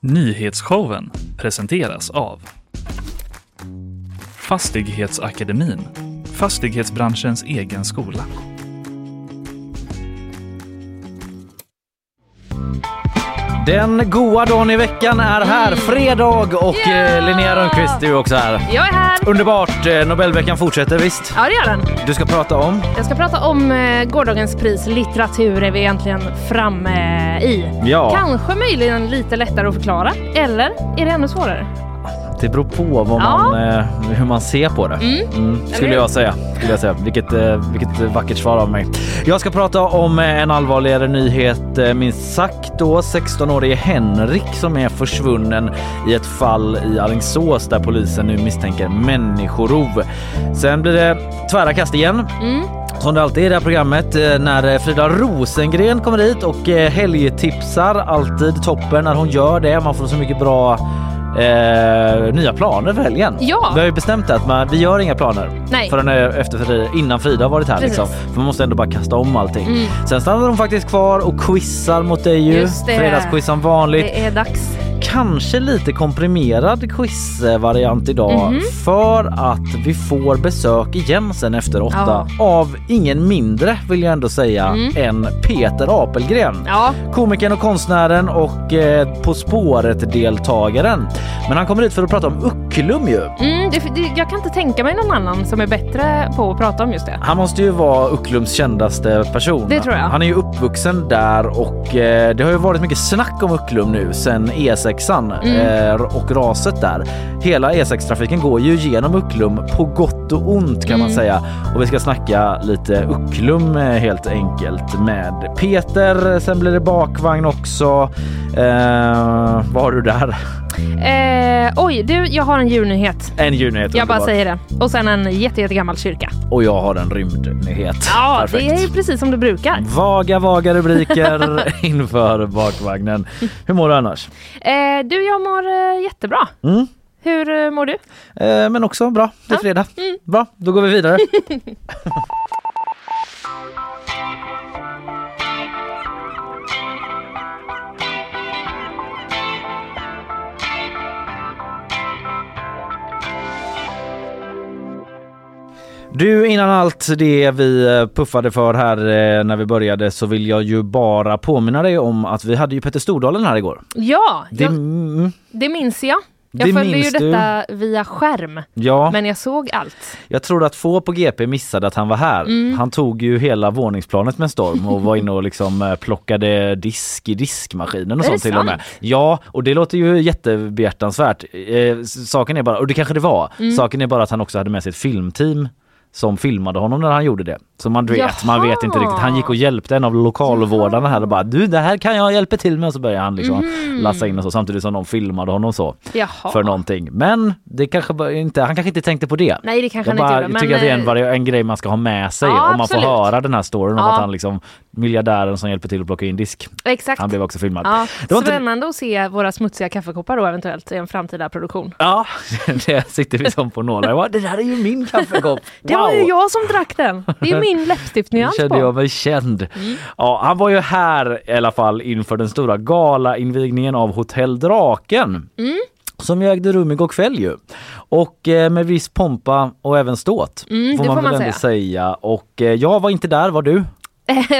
Nyhetsshowen presenteras av Fastighetsakademin, fastighetsbranschens egen skola. Den goa dagen i veckan är här, fredag och yeah! Linnea Rönnqvist du är också här. Jag är här. Underbart! Eh, Nobelveckan fortsätter visst? Ja, det gör den. Du ska prata om? Jag ska prata om eh, gårdagens pris. Litteratur är vi egentligen framme i. Ja, Kanske möjligen lite lättare att förklara. Eller är det ännu svårare? Det beror på vad Ja. man, eh, hur man ser på det. Mm, skulle hur? jag säga. Skulle jag säga. Vilket, eh, vilket vackert svar av mig. Jag ska prata om eh, en allvarligare nyhet eh, minst sagt då. 16-årige Henrik som är försvunnen i ett fall i Alingsås där polisen nu misstänker människorov. Sen blir det tvära kast igen. Mm. Som det alltid är i det här programmet eh, när Frida Rosengren kommer hit och helgtipsar. Alltid toppen när hon gör det. Man får så mycket bra eh, nya planer för helgen. Ja. Vi har ju bestämt att man, vi gör inga planer Nej. förrän eh, efter innan Frida har varit här. Liksom. För man måste ändå bara kasta om allting. Mm. Sen stannar hon faktiskt kvar och quizar mot dig ju. Fredagsquiz som vanligt Det är dags. Kanske lite komprimerad quizvariant idag Mhm. för att vi får besök igen sen efter åtta Ja. av ingen mindre vill jag ändå säga Mm. än Peter Apelgren. Ja, Komikern och konstnären och eh, På spåret-deltagaren. Men han kommer hit för att prata om Ucklum ju. mm, det, det, jag kan inte tänka mig någon annan som är bättre på att prata om just det. Han måste ju vara Ucklums kändaste person. Det tror jag. Han är ju uppvuxen där och eh, det har ju varit mycket snack om Ucklum nu sen E6an Mm. eh, och raset där. Hela E6-trafiken går ju genom Ucklum på gott och ont kan man Mm. säga. Och vi ska snacka lite Ucklum eh, helt enkelt med Peter. Sen blir det bakvagn också. Eh, vad har du där? Eh, oj, du, jag har en djurnyhet. En djurnyhet. Jag bara säger det. Och sen en jätte, jättegammal kyrka. Och jag har en rymdnyhet. Ja, Perfekt. det är precis som det brukar. Vaga, vaga rubriker inför bakvagnen. Hur mår du annars? Eh, du, jag mår eh, jättebra. Mm. Hur eh, mår du? Eh, men också bra, det är Ja. fredag. Mm. Bra, då går vi vidare. Du, innan allt det vi eh, puffade för här eh, när vi började så vill jag ju bara påminna dig om att vi hade ju Petter Stordalen här igår. Ja, Det, jag, det minns jag. Jag Det följde ju minns du. detta via skärm, ja. men jag såg allt. Jag tror att få på GP missade att han var här. Mm. Han tog ju hela våningsplanet med storm och var inne och liksom eh, plockade disk i diskmaskinen och sånt till och med. Ja, och det låter ju jättebehjärtansvärt. Eh, saken är bara, och det kanske det var, Mm. saken är bara att han också hade med sig ett filmteam som filmade honom när han gjorde det. Så man vet, Jaha. man vet inte riktigt. Han gick och hjälpte en av lokalvårdarna här och bara du det här kan jag hjälpa till med och så började han liksom Mhm. lassa in och så samtidigt som de filmade honom så Jaha. för någonting. Men det kanske inte, han kanske inte tänkte på det. Nej, det kanske Jag, han bara, inte gjorde. jag tycker att det är en, eh, en grej man ska ha med sig Ja, om man får absolut. höra den här storyn om Ja. att han liksom miljardären som hjälper till att plocka in disk. Exakt. Han blev också filmad. Ja, Det var inte- spännande att se våra smutsiga kaffekoppar då eventuellt i en framtida produktion. Ja, det sitter vi som på nålar. Det där är ju min kaffekopp. Det var ju jag som drack den. Min Nu läppstiftnyans kände på. jag mig känd. Mm. Ja, han var ju här i alla fall inför den stora galainvigningen av Hotell Draken. Mm. Som ju ägde rum igår kväll ju. Och eh, med viss pompa och även ståt. Mm, får man får väl man ändå säga. Och eh, jag var inte där, var du?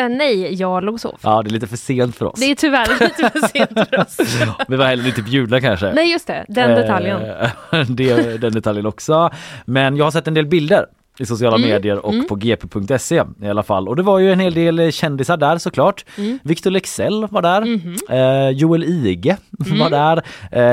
Nej, jag låg och sov. Ja, det är lite för sent för oss. Det är tyvärr lite för sent för oss. Vi var heller inte bjudna kanske. Nej, just det. Den detaljen. Eh, det, den detaljen också. Men jag har sett en del bilder i sociala Mm, medier och på gp.se i alla fall. Och det var ju en hel del kändisar där såklart. Mm. Victor Lexell var där. Mhm. Eh, Joel Ige Mm. var där.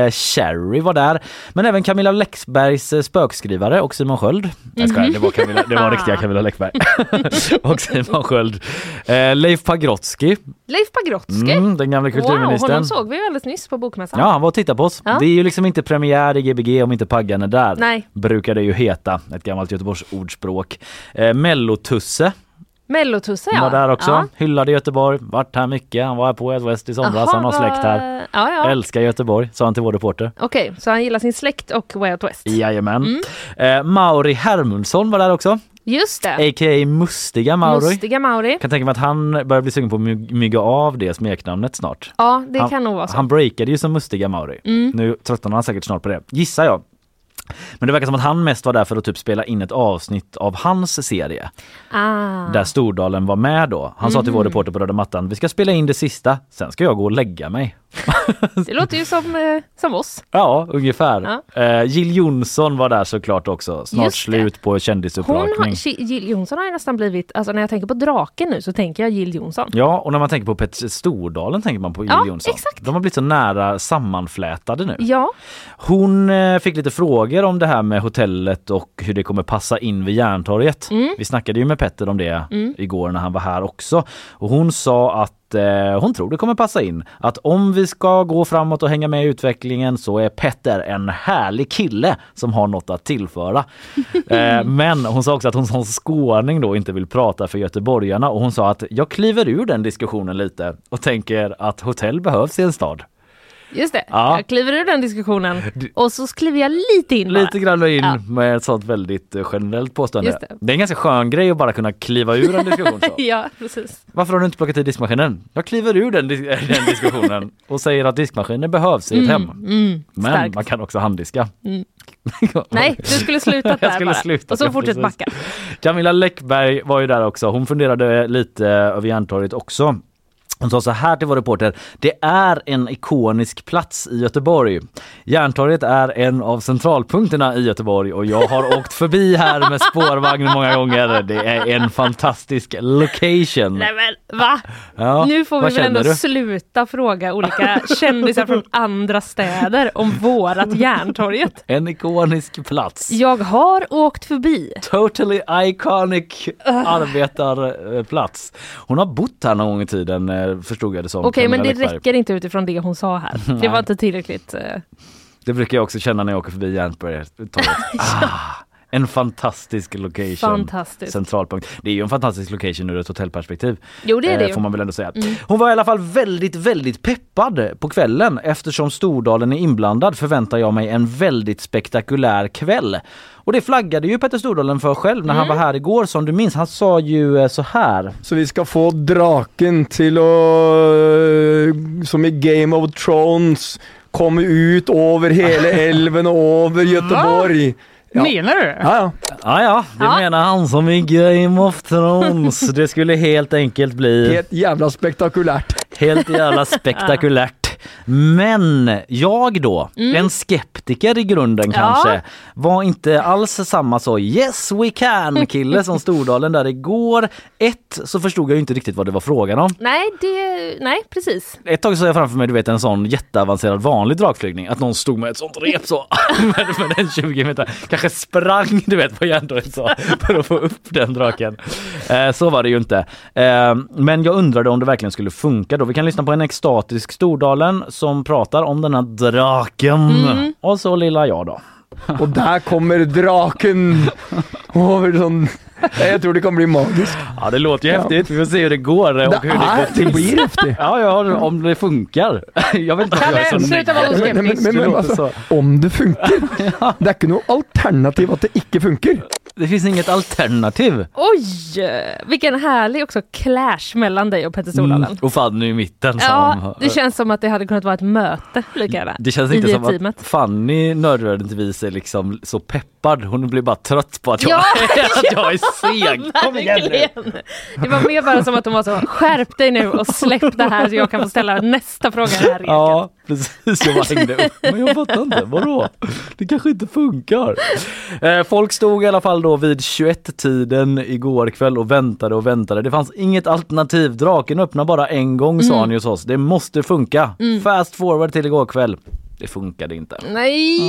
Eh, Cherry var där. Men även Camilla Läckbergs eh, spökskrivare och Simon Sköld. Jag skojar, Mhm. det var, Camilla, det var riktiga Camilla Läckberg. och Simon Sköld. Eh, Leif Pagrotsky, Leif Pagrotsky. mm, den gamla wow, kulturministern. honom såg vi ju alldeles nyss på Bokmässan. Ja, han var och tittade på oss. Ja. Det är ju liksom inte premiär i Gbg om inte Paggan är där. Nej. Brukar det ju heta, ett gammalt Göteborgs ordspråk. Eh, Mellotusse Mellotusse ja. var där också. Ja. Hyllade Göteborg, vart här mycket. Han var här på Out West i somras, Jaha, han har släkt här. Ja, ja. Älskar Göteborg, sa han till vår reporter. Okej, så han gillar sin släkt och Way Out West. Jajamän. Mm. Eh, Mauri Hermundsson var där också. Just det. a.k.a. Mustiga Mauri. Mustiga Mauri. Kan tänka mig att han börjar bli sugen på att my- mygga av det smeknamnet snart. Ja, det han, kan nog vara så. Han breakade ju som Mustiga Mauri. Mm. Nu tröttnar han säkert snart på det, gissar jag. Men det verkar som att han mest var där för att typ spela in ett avsnitt av hans serie. ah. Där Stordalen var med då. Han sa till Mhm. vår reporter på röda mattan, vi ska spela in det sista, sen ska jag gå och lägga mig. Det låter ju som, eh, som oss. Ja, ungefär. Ja. Eh, Jill Johnson var där såklart också. Snart slut på kändisupprakning. Jill Johnson har ju nästan blivit, alltså när jag tänker på draken nu så tänker jag Jill Johnson. Ja, och när man tänker på Petter Stordalen tänker man på Jill Ja, Johnson. exakt. De har blivit så nära sammanflätade nu. Ja, Hon eh, fick lite frågor om det här med hotellet och hur det kommer passa in vid Järntorget. Mm. Vi snackade ju med Petter om det igår när han var här också. Och hon sa att eh, hon tror det kommer passa in. Att om vi ska gå framåt och hänga med i utvecklingen så är Petter en härlig kille som har något att tillföra. eh, men hon sa också att hon som skåning då inte vill prata för göteborgarna och hon sa att jag kliver ur den diskussionen lite och tänker att hotell behövs i en stad. Just det. Ja. Jag kliver ur den diskussionen och så kliver jag lite in bara. Lite grann in Ja. med ett sånt väldigt eh, generellt påstående. Det. det. är en ganska skön grej att bara kunna kliva ur en diskussion så. Ja, precis. Varför har du inte plockat i diskmaskinen? Jag kliver ur den, den diskussionen och säger att diskmaskinen behövs i ett hem. Mm, Men starkt. man kan också handdiska. Mm. Nej, du skulle sluta där skulle bara. slutat, och så fortsätt backa. Camilla Läckberg var ju där också. Hon funderade lite över Järntorget också. Hon sa så här till vår reporter. Det är en ikonisk plats i Göteborg. Järntorget är en av centralpunkterna i Göteborg och jag har åkt förbi här med spårvagn många gånger. Det är en fantastisk location. Nej men va? Ja, nu får vi väl ändå du? sluta fråga olika kändisar från andra städer om vårat Järntorget. En ikonisk plats. Jag har åkt förbi. Totally iconic arbetarplats. Hon har bott här någon gång i tiden eh, förstod jag det som. Okej, men Camilla det räcker inte utifrån det hon sa här. Det var inte tillräckligt. eh, Det brukar jag också känna när jag åker förbi Järntorget. ah, en fantastisk location. Fantastiskt. Centralpunkt. Det är ju en fantastisk location ur ett hotellperspektiv. Jo, det är det eh. Får man väl ändå säga. Mm. Hon var i alla fall väldigt, väldigt peppad på kvällen. Eftersom Stordalen är inblandad förväntar jag mig en väldigt spektakulär kväll. Och det flaggade ju Petter Stordalen för själv när han Mm. var här igår som du minns. Han sa ju eh, så här. Så vi ska få draken till att, eh, som i Game of Thrones, komma ut över hela älven och över Göteborg. Ja. Menar du? Ja, ja. Ja, ja, det Ja. menar han som i Game of Thrones. Det skulle helt enkelt bli Helt jävla spektakulärt. helt jävla spektakulärt. Men jag då, en skeptiker i grunden Mm. Ja. kanske, var inte alls samma så yes we can kille som Stordalen där igår. Ett så förstod jag ju inte riktigt vad det var frågan om. Nej, det, nej, precis. Ett tag såg jag framför mig du vet en sån jätteavancerad vanlig dragflygning. Att någon stod med ett sånt rep så med, med den 20 meter. Kanske sprang du vet på järntorget så för att få upp den draken. Eh, så var det ju inte. Eh, men jag undrade om det verkligen skulle funka då. Vi kan lyssna på en extatisk Stordalen som pratar om den här draken. Mm. Och så lilla jag då. Och där kommer draken sån... Ja, Jag tror det kommer bli magiskt. Ja det låter ju häftigt. Vi får se hur det går och Det, hur det ja, går det till. blir häftigt. Ja, ja, om det funkar. Jag vet inte om jag är så sluta vara Men, men, Det alltså, om det funkar. Det är inte något alternativ att det inte funkar. Det finns inget alternativ. Oj, vilken härlig också clash mellan dig och Petter Stordalen. Mm, och Fanny i mitten som... Ja, det känns som att det hade kunnat vara ett möte lika gärna. Det känns inte det som teamet. att Fanny nödvändigtvis är liksom så peppad. Hon blir bara trött på att jag, Ja, att jag är seg. Kom igen nu. Det var mer bara som att de var så, skärp dig nu och släpp det här så jag kan få ställa nästa fråga här. Erik." Ja, precis. Jag bara hängde upp. Men jag fattar inte. Vadå? Det kanske inte funkar. Eh, folk stod i alla fall då vid 21-tiden igår kväll och väntade och väntade. Det fanns inget alternativ. Draken öppnar bara en gång sa han ju hos oss. Det måste funka. Fast forward till igår kväll. Det funkade inte. Nej!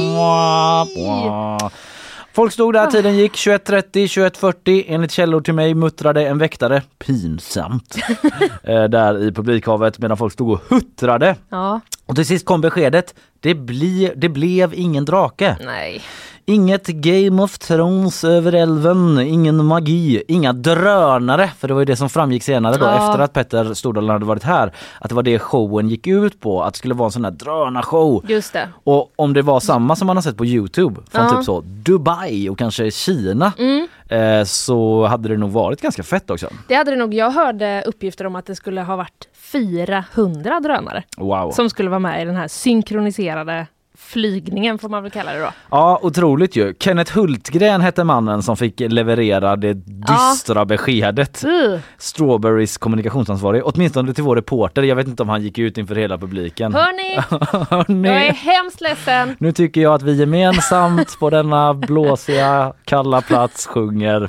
Folk stod där, tiden gick 21.30, 21.40. Enligt källor till mig muttrade en väktare, pinsamt, eh, där i publikhavet medan folk stod och huttrade. Ja, Och till sist kom beskedet, det, bli, det blev ingen drake. nej. Inget Game of Thrones över älven, ingen magi, inga drönare. För det var ju det som framgick senare då Ja. efter att Petter Stordalen hade varit här. Att det var det showen gick ut på, att det skulle vara en sån här drönarshow. Just det. Och om det var samma som man har sett på Youtube från Ja. typ så Dubai och kanske Kina Mm. eh, så hade det nog varit ganska fett också. Det hade det nog. Jag hörde uppgifter om att det skulle ha varit 400 drönare Wow. som skulle vara med i den här synkroniserade flygningen får man väl kalla det då. Ja, otroligt ju. Kenneth Hultgren hette mannen som fick leverera det dystra beskedet. Uh. Strawberries kommunikationsansvarig, åtminstone till vår reporter. Jag vet inte om han gick ut inför hela publiken. Hörni, Hörni, jag är hemskt ledsen. Nu tycker jag att vi gemensamt på denna blåsiga, kalla plats sjunger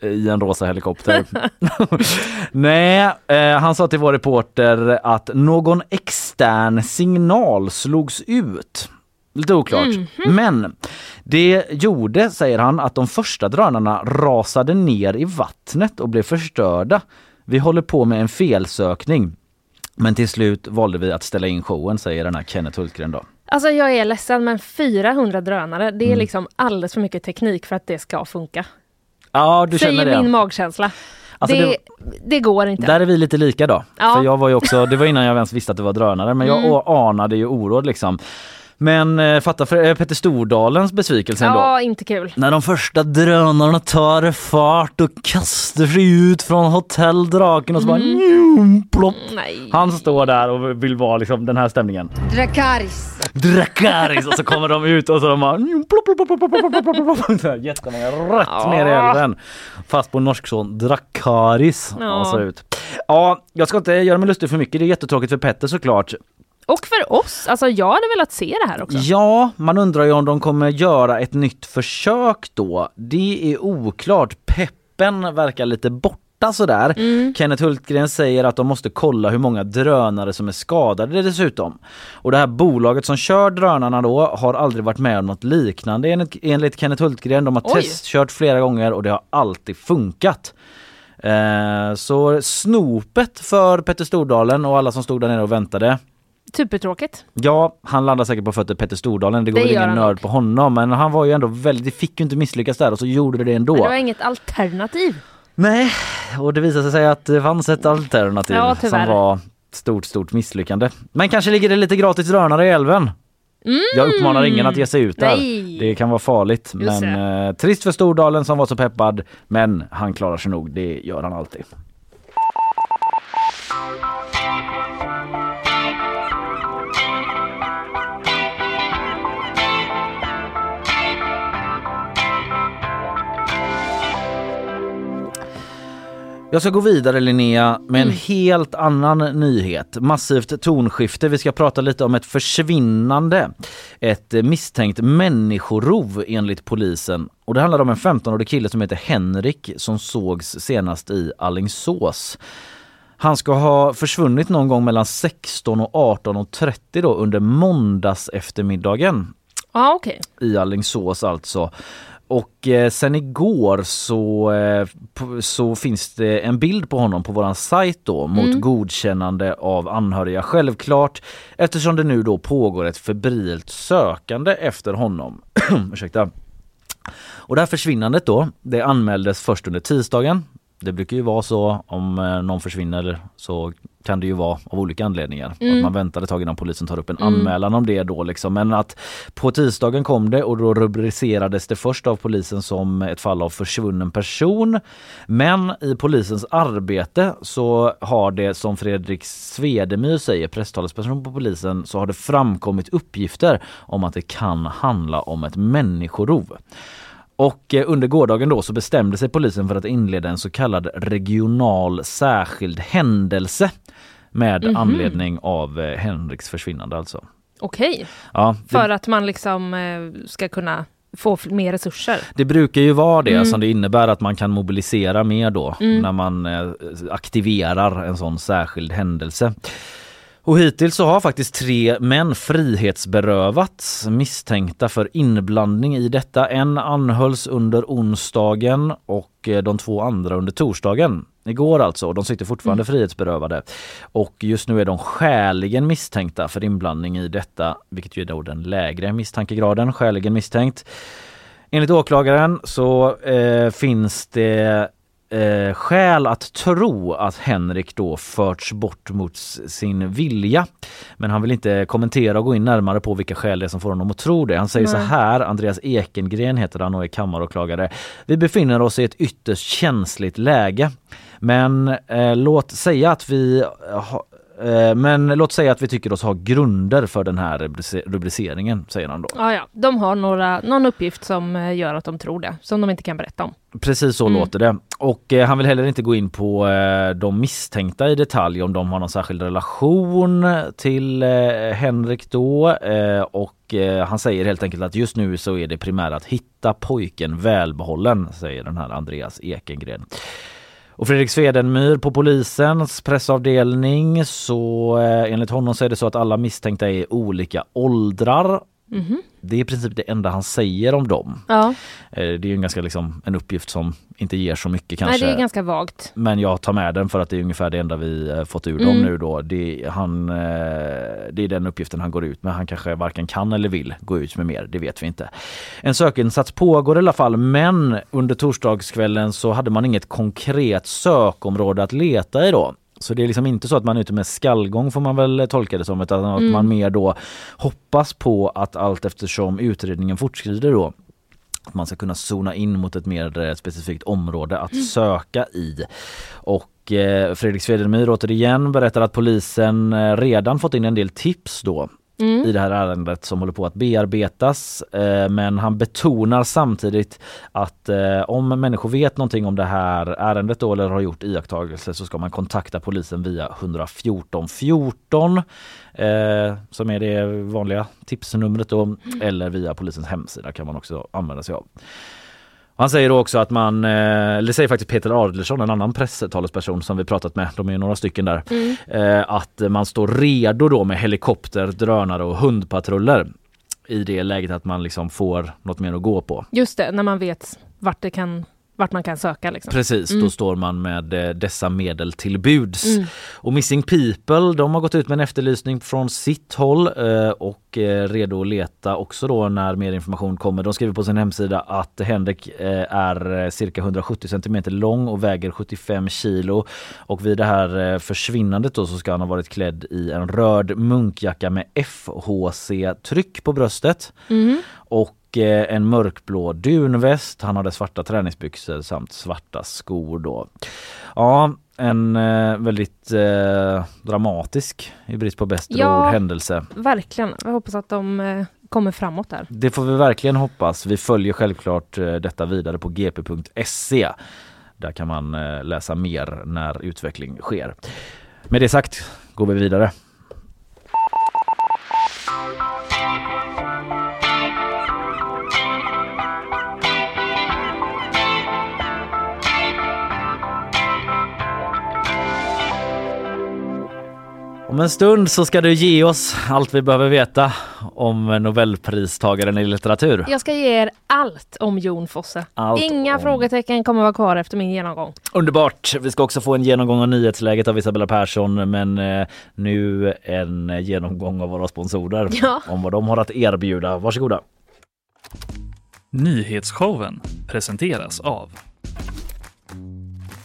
i en rosa helikopter. Nej, eh, han sa till vår reporter att någon extern signal slogs ut. Lite oklart. Men det gjorde, säger han, att de första drönarna rasade ner i vattnet och blev förstörda. Vi håller på med en felsökning. Men till slut valde vi att ställa in showen, säger den här Kenneth Hultgren då. Alltså jag är ledsen men 400 drönare, det är Mm. liksom alldeles för mycket teknik för att det ska funka. Ja, du känner Säger det? min magkänsla. Alltså, det, det- det, går inte. Där är vi lite lika då. Ja. För jag var ju också, det var innan jag ens visste att det var drönare, men jag Mm. anade ju oråd liksom. Men eh, fatta för, eh, Petter Stordalens besvikelse ändå. Ja, inte kul. När de första drönarna tar fart och kastar sig ut från hotell Draken och så bara mm. njum, plopp. Mm, nej. Han står där och vill vara liksom den här stämningen. Dracaris Dracaris! och så kommer de ut och så de bara njum, plopp, plopp, plopp, plopp, plopp, plopp, plopp. Så här, jättemånga rätt ja. ner i elden. Fast på norsk son Drakaris. Ja. Och så ut. Ja, jag ska inte göra mig lustig för mycket. Det är jättetråkigt för Petter såklart. Och för oss, alltså jag hade velat se det här också. Ja, man undrar ju om de kommer göra ett nytt försök då. Det är oklart. Peppen verkar lite borta sådär. Mm. Kenneth Hultgren säger att de måste kolla hur många drönare som är skadade dessutom. Och det här bolaget som kör drönarna då har aldrig varit med om något liknande enligt, enligt Kenneth Hultgren. De har Oj. testkört flera gånger och det har alltid funkat. Eh, så snopet för Petter Stordalen och alla som stod där nere och väntade Supertråkigt. Ja, han landar säkert på fötter Petter Stordalen. Det går Det ingen nörd nog. på honom. Men han var ju ändå väldigt, det fick ju inte misslyckas där och så gjorde det ändå. Men det var inget alternativ. Nej, och det visade sig att det fanns ett alternativ Ja, som var stort, stort misslyckande. Men kanske ligger det lite gratis drönare i älven. Jag uppmanar ingen att ge sig ut där. Mm. Nej. Det kan vara farligt. Just Men eh, trist för Stordalen som var så peppad. Men han klarar sig nog, det gör han alltid. Jag ska gå vidare Linnea med en helt annan nyhet. Massivt tonskifte. Vi ska prata lite om ett försvinnande. Ett misstänkt människorov enligt polisen. Och det handlar om en 15-årig kille som heter Henrik som sågs senast i Allingsås. Han ska ha försvunnit någon gång mellan 16 och 18.30 då under måndags eftermiddagen Ja, okej. i Allingsås alltså. Och eh, sen igår så, eh, så finns det en bild på honom på våran sajt då mot Mm. godkännande av anhöriga självklart eftersom det nu då pågår ett febrilt sökande efter honom. Ursäkta. Och det här försvinnandet då, det anmäldes först under tisdagen. Det brukar ju vara så om eh, någon försvinner så kan det ju vara av olika anledningar. Att man väntar ett tag innan polisen tar upp en anmälan om det då liksom. Men att på tisdagen kom det och då rubricerades det först av polisen som ett fall av försvunnen person. Men i polisens arbete så har det som Fredrik Svedemyr säger, presstalesperson på polisen, så har det framkommit uppgifter om att det kan handla om ett människorov. Och eh, under gårdagen då så bestämde sig polisen för att inleda en så kallad regional särskild händelse med anledning av eh, Henriks försvinnande alltså. Okej. Ja, det, För att man liksom eh, ska kunna få mer resurser. det brukar ju vara det Mm. som det innebär att man kan mobilisera mer då när man aktiverar en sån särskild händelse. Och hittills så har faktiskt tre män frihetsberövats misstänkta för inblandning i detta. En anhölls under onsdagen och eh, de två andra under torsdagen. Igår alltså, de sitter fortfarande frihetsberövade. Och just nu är de skäligen misstänkta för inblandning i detta, vilket ju är då den lägre misstankegraden, skäligen misstänkt. Enligt åklagaren så eh, finns det eh, skäl att tro att Henrik då förts bort mot sin vilja. Men han vill inte kommentera och gå in närmare på vilka skäl det är som får honom att tro det. Han säger så Nej. här, Andreas Ekengren heter han och är kammaråklagare. Vi befinner oss i ett ytterst känsligt läge. Men eh, låt säga att vi ha, men låt säga att vi tycker oss ha grunder för den här rubrice- rubriceringen, säger han då. Ja, ja. De har några, någon uppgift som eh, gör att de tror det, som de inte kan berätta om. Precis så Mm. låter det. Och eh, han vill heller inte gå in på eh, de misstänkta i detalj om de har någon särskild relation till eh, Henrik då. Eh, och eh, han säger helt enkelt att just nu så är det primära att hitta pojken välbehållen, säger den här Andreas Ekengren. Och Fredrik Swedenmyr på polisens pressavdelning så eh, enligt honom så är det så att alla misstänkta är i olika åldrar. Mhm. Det är i princip det enda han säger om dem. Ja, Eh, Det är ju en ganska liksom en uppgift som inte ger så mycket Nej, kanske. det är ganska vagt. Men jag tar med den för att det är ungefär det enda vi eh, fått ur dem Mm. nu då. Det, han, eh, det är den uppgiften han går ut med. Han kanske varken kan eller vill gå ut med mer, det vet vi inte. En sökinsats pågår i alla fall men under torsdagskvällen så hade man inget konkret sökområde att leta i då. Så det är liksom inte så att man är ute med skallgång får man väl tolka det som utan att Mm. man mer då hoppas på att allt eftersom utredningen fortskrider då att man ska kunna zona in mot ett mer eh, specifikt område att söka i. Och eh, Fredrik Swedenmyr återigen berättar att polisen eh, redan fått in en del tips då Mm. i det här ärendet som håller på att bearbetas. Eh, men han betonar samtidigt att eh, om människor vet någonting om det här ärendet då, eller har gjort iakttagelser så ska man kontakta polisen via 114 14 eh, som är det vanliga tipsnumret då, eller via polisens hemsida kan man också använda sig av. Han säger också att man, eh, eller säger faktiskt Peter Adelsson, en annan presstalesperson som vi pratat med, de är några stycken där, Mm. eh, att man står redo då med helikopter, drönare och hundpatruller i det läget att man liksom får något mer att gå på. Just det, när man vet vart, det kan, vart man kan söka. Liksom. Precis, då Mm. står man med eh, dessa medel till buds. Mm. Och Missing People, de har gått ut med en efterlysning från sitt håll eh, och eh, redo att leta också då när mer information kommer. De skriver på sin hemsida att Henrik är cirka 170 cm lång och väger 75 kilo. Och vid det här försvinnandet då så ska han ha varit klädd i en röd munkjacka med FHC-tryck på bröstet Mhm. och eh, en mörkblå dunväst. Han hade svarta träningsbyxor samt svarta skor då. Ja, en eh, väldigt eh, dramatisk, i brist på bättre Ja. ord, händelse. Verkligen. Jag hoppas att de eh, kommer framåt där. Det får vi verkligen hoppas. Vi följer självklart detta vidare på gp.se. Där kan man läsa mer när utveckling sker. Med det sagt går vi vidare. Om en stund så ska du ge oss allt vi behöver veta om Nobelpristagaren i litteratur. Jag ska ge er allt om Jon Fosse. Allt Inga om- frågetecken kommer vara kvar efter min genomgång. Underbart! Vi ska också få en genomgång av nyhetsläget av Isabella Persson men eh, nu en genomgång av våra sponsorer Ja. om vad de har att erbjuda. Varsågoda! Nyhetsshowen presenteras av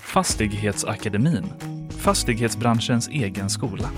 Fastighetsakademin, fastighetsbranschens egen skola.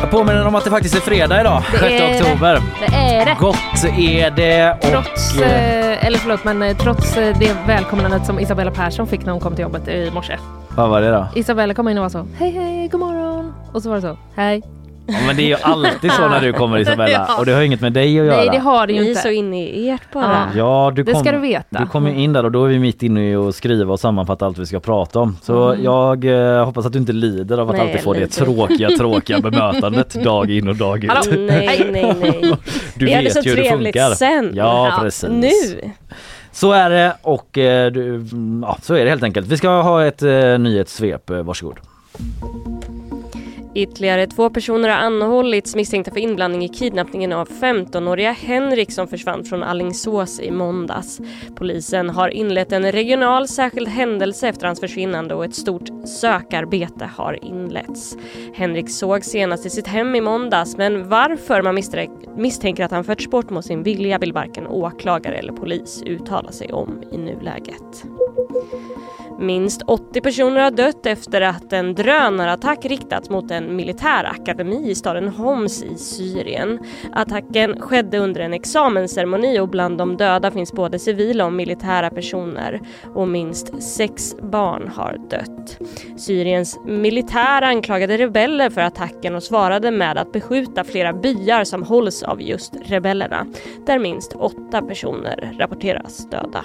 Jag påminner om att det faktiskt är fredag idag, Det 6 är det. oktober. Det är det. Gott är det och... Trots, eh, eller förlåt, men eh, trots eh, det välkomnandet som Isabella Persson fick när hon kom till jobbet i morse. Vad var det då? Isabella kom in och var så, hej hej, god morgon. Och så var det så, hej. Ja, men det är ju alltid så när du kommer Isabella och det har inget med dig att göra. Nej, det har det ju Ni är inte. så inne i ert bara. Ja, du Det kom, ska du veta. Du kom ju in där och då är vi mitt inne i att skriva och sammanfatta allt vi ska prata om. Så Mm. jag eh, hoppas att du inte lider av att Nej, alltid få det tråkiga, tråkiga bemötandet dag in och dag ut. Hallå? Nej, nej, nej. Du Vi hade vet så ju hur det funkar. sen. Ja, Ja, precis. Nu. Så är det och eh, du, ja, så är det helt enkelt. Vi ska ha ett eh, nyhetssvep, eh, varsågod. Ytterligare två personer har anhållits misstänkta för inblandning i kidnappningen av 15-åriga Henrik som försvann från Allingsås i måndags. Polisen har inlett en regional särskild händelse efter hans försvinnande och ett stort sökarbete har inletts. Henrik såg senast i sitt hem i måndags men varför man misstänker att han förts bort mot sin vilja vill varken åklagare eller polis uttala sig om i nuläget. Minst 80 personer har dött efter att en drönarattack riktats mot en militärakademi i staden Homs i Syrien. Attacken skedde under en examensceremoni och bland de döda finns både civila och militära personer och minst sex barn har dött. Syriens militär anklagade rebeller för attacken och svarade med att beskjuta flera byar som hålls av just rebellerna, där minst åtta personer rapporteras döda.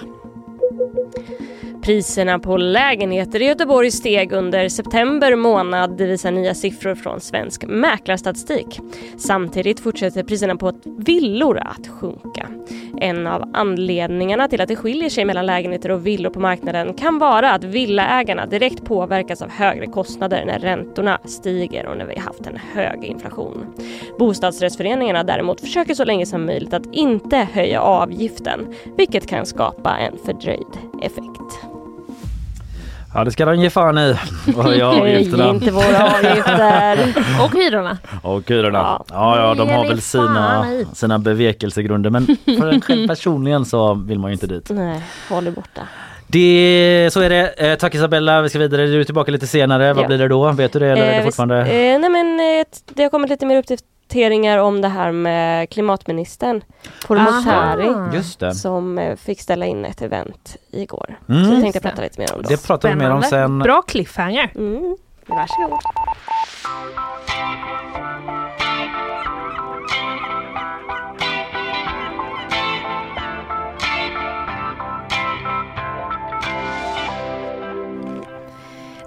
Priserna på lägenheter i Göteborg steg under september månad, det visar nya siffror från Svensk Mäklarstatistik. Samtidigt fortsätter priserna på villor att sjunka. En av anledningarna till att det skiljer sig mellan lägenheter och villor på marknaden kan vara att villaägarna direkt påverkas av högre kostnader när räntorna stiger och när vi haft en hög inflation. Bostadsrättsföreningarna däremot försöker så länge som möjligt att inte höja avgiften, vilket kan skapa en fördröjd effekt. Ja det ska de ge fan i. Höja avgifterna. Höj inte våra avgifter. Och hyrorna. Och hyrorna. Ja. Ja, ja de har väl sina, sina bevekelsegrunder men för en själv personligen så vill man ju inte dit. Nej, håll dig borta. Det, så är det. Eh, tack Isabella, vi ska vidare. Du är tillbaka lite senare. Vad Ja. blir det då? Vet du det eller är det Eh, fortfarande? eh, nej men eh, det har kommit lite mer uppdateringar om det här med klimatministern Pourmokhtari Aha. Just det. som eh, fick ställa in ett event igår. Mm. Så jag tänkte prata lite mer om det. Det pratar vi mer om sen. Bra cliffhanger. Mm. Varsågod.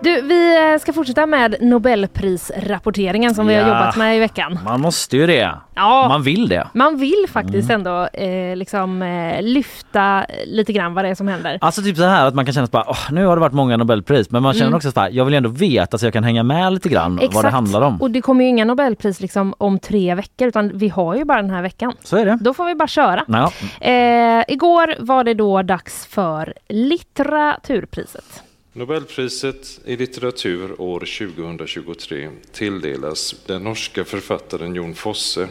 Du, vi eh, ska fortsätta med Nobelprisrapporteringen som vi har Ja. jobbat med i veckan. Man måste ju det. Ja, Man vill det. man vill faktiskt Mm. ändå eh, liksom eh, lyfta lite grann vad det är som händer. Alltså typ så här att man kan känna att bara, "Åh, nu har det varit många Nobelpris men man känner Mm. också så här, jag vill ändå veta så jag kan hänga med lite grann vad det handlar om. Och det kommer ju inga Nobelpris liksom om tre veckor utan vi har ju bara den här veckan. Så är det. Då får vi bara köra. Ja. Eh, igår var det då dags för litteraturpriset. Nobelpriset i litteratur år 2023 tilldelas den norska författaren Jon Fosse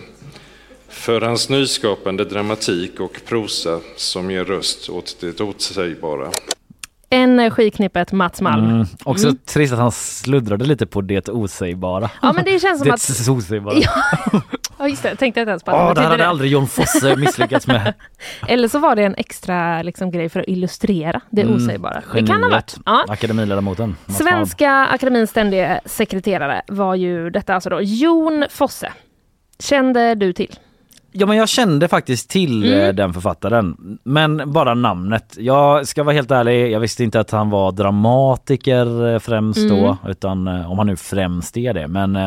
för hans nyskapande dramatik och prosa som ger röst åt det otsägbara. Energiknippet Mats Malm. Mm. Också Mm. trist att han sluddrade lite på det osägbara. Ja men det känns som Det att... osägbara. Ja. Ja just det, jag tänkte inte ens på det det här betyder hade det. aldrig John Fosse misslyckats med. Eller så var det en extra liksom, grej för att illustrera det Mm, osägbara. Det kan ha varit. Ja. Akademiledamoten. Svenska Akademins ständige sekreterare var ju detta alltså då Jon Fosse. Kände du till? Ja men jag kände faktiskt till Mm. eh, den författaren. Men bara namnet. Jag ska vara helt ärlig, jag visste inte att han var dramatiker eh, främst då. Mm. Utan eh, om han nu främst är det. Men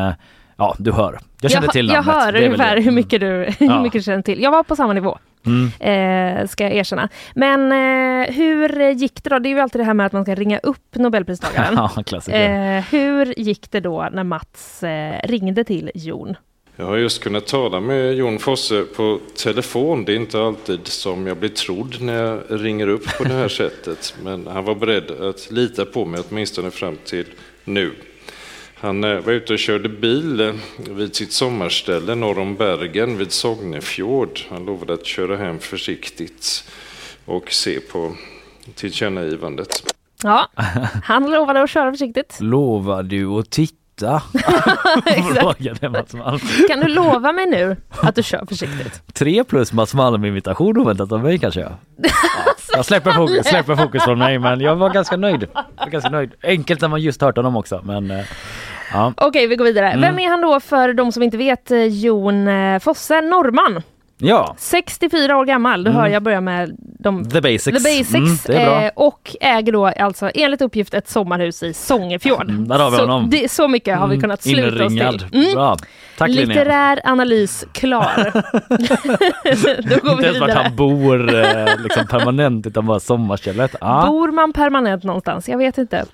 ja, du hör. Jag kände jag, till jag namnet. hör är väl ungefär hur mycket du, hur mycket du känner till. Jag var på samma nivå. Mm. Eh, ska jag erkänna. Men eh, hur gick det då? Det är ju alltid det här med att man ska ringa upp Nobelpristagaren. ja, klassiker. eh, hur gick det då när Mats eh, ringde till Jon? Jag har just kunnat tala med Jon Fosse på telefon. Det är inte alltid som jag blir trodd när jag ringer upp på det här sättet. Men han var beredd att lita på mig åtminstone fram till nu. Han eh, var ute och körde bil eh, vid sitt sommarställe norr om Bergen vid Sognefjord. Han lovade att köra hem försiktigt och se på tillkännagivandet. Ja, han lovade att köra försiktigt. Lovar du att titta? Frågade Mats Malm. Kan du lova mig nu att du kör försiktigt? Tre plus Mats Malm invitation oväntat av mig kanske jag. Ja, jag släpper fokus, släpper fokus från mig men jag var ganska nöjd. Var ganska nöjd. Enkelt när man just hört honom också men eh, ja. Okej, vi går vidare. Mm. Vem är han då för de som inte vet? eh, Jon eh, Fosse, norrman. Ja, 64 år gammal. Du Mm. hör jag börjar med de the basics. The Basics Mm, det är bra. eh, och äger då alltså enligt uppgift ett sommarhus i Sångefjord. Mm, där har vi så, honom. det, så mycket har vi kunnat sluta oss Inringad. till. Mm. Bra. Tack Linnea. Litterär analys klar. Då går Inte ens vart han bor eh, liksom permanent utan bara sommarstället. Ja. Bor man permanent någonstans? Jag vet inte.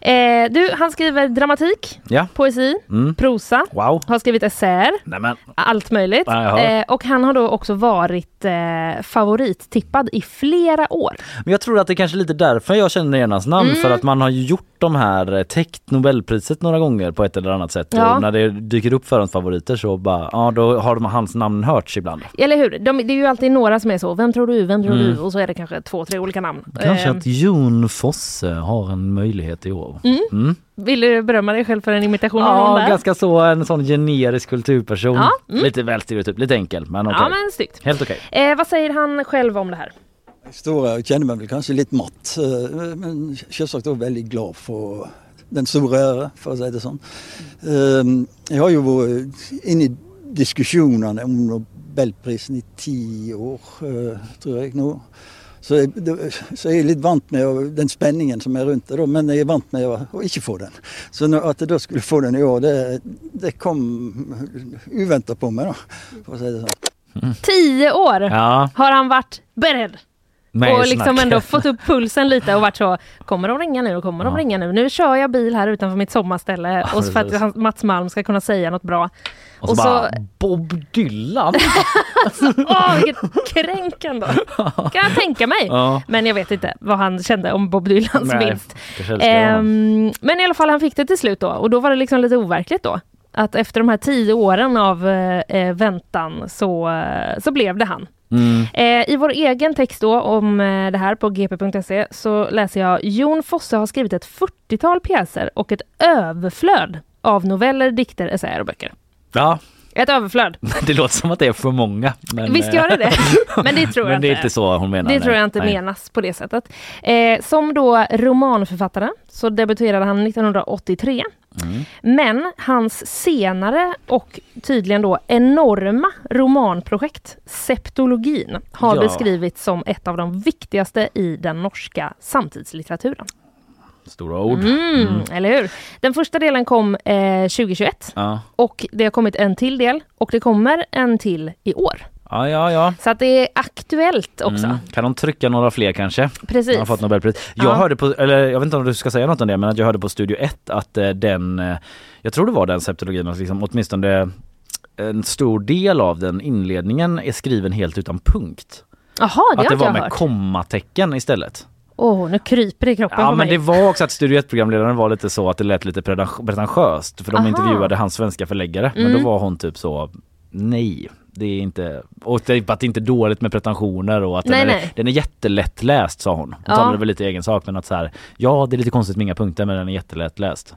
Eh, du, han skriver dramatik, ja. poesi, Mm. prosa, Wow. har skrivit essäer, Nej, men. allt möjligt. Ja. Eh, och han har då också varit eh, favorittippad i flera år. Men jag tror att det är kanske lite därför jag känner igen hans namn Mm. för att man har ju gjort de här eh, täckt Nobelpriset några gånger på ett eller annat sätt Ja. och när det dyker upp förhandsfavoriter så bara ja då har de, hans namn hörts ibland. Eller hur? De, det är ju alltid några som är så, vem tror du, vem tror Mm. du? Och så är det kanske två, tre olika namn. Kanske Eh, att Jon Fosse har en möjlighet i år. Mm. Mm. Vill du berömma dig själv för en imitation av någon Ja, där? ganska så en sån generisk kulturperson. Ja, mm. Lite väl stereotyp, lite enkel men okej. Ja men snyggt. Helt okej. Eh, vad säger han själv om det här? Store kjenner meg vel kanskje litt matt, eh, men selvsagt også veldig glad for den store ære, for å si det sånn. Eh, Jeg har jo vært inne i diskusjonene om Nobelprisen i ti år, eh, tror jeg nå. Så det- så jeg er litt vant med den spenningen som er rundt det, da, men jeg er vant med å ikke få den. Så når, at jeg da skulle få den i år, det, det kom uventa på meg, da, for å si det sånn. Tio år Ja, har han varit beredd med och liksom ändå fått upp pulsen lite och varit så, kommer de ringa nu? Kommer de Ja. ringa nu? Nu kör jag bil här utanför mitt sommarställe och så för att Mats Malm ska kunna säga något bra. Och så, och så- bara Bob Dylan. Åh, vilket kränk ändå! Kan jag tänka mig. ja. Men jag vet inte vad han kände om Bob Dylans Nej, vinst. Ehm, men i alla fall, han fick det till slut då och då var det liksom lite overkligt då. Att efter de här tio åren av eh, eh, väntan så, eh, så blev det han. Mm. Eh, I vår egen text då om eh, det här på gp.se så läser jag Jon Fosse har skrivit ett 40-tal pjäser och ett överflöd av noveller, dikter, essäer och böcker. Ja, Ett överflöd. det låter som att det är för många. Men, Visst gör det det? Men det tror jag Men det är inte. inte så hon menar. Det nej. tror jag inte Nej. menas på det sättet. Eh, som då romanförfattare så debuterade han 1983. Mm. Men hans senare och tydligen då enorma romanprojekt Septologin har Ja. beskrivits som ett av de viktigaste i den norska samtidslitteraturen. Stora ord. Mm, Eller hur? Den första delen kom eh, 2021 Ja. och det har kommit en till del och det kommer en till i år. Ja, ja, ja. Så att det är aktuellt också. Mm. Kan de trycka några fler kanske? Precis. Har fått Nobelpris. Jag Ja. hörde på, eller jag vet inte om du ska säga något om det, men att jag hörde på Studio 1 att eh, den, eh, jag tror det var den septologin, liksom, åtminstone en stor del av den inledningen är skriven helt utan punkt. Jaha, det att det var jag med hört. kommatecken istället. Åh, nu kryper det i kroppen Ja på men mig. det var också att Studio 1-programledaren var lite så att det lät lite pretentiöst för de Aha. intervjuade hans svenska förläggare men Mm. då var hon typ så nej det är inte, och typ att det inte är dåligt med pretensioner och att Nej, den, är, nej. den är jättelätt läst sa hon. Hon Ja. talade väl lite egen sak men att så här, ja det är lite konstigt med inga punkter men den är jättelätt läst.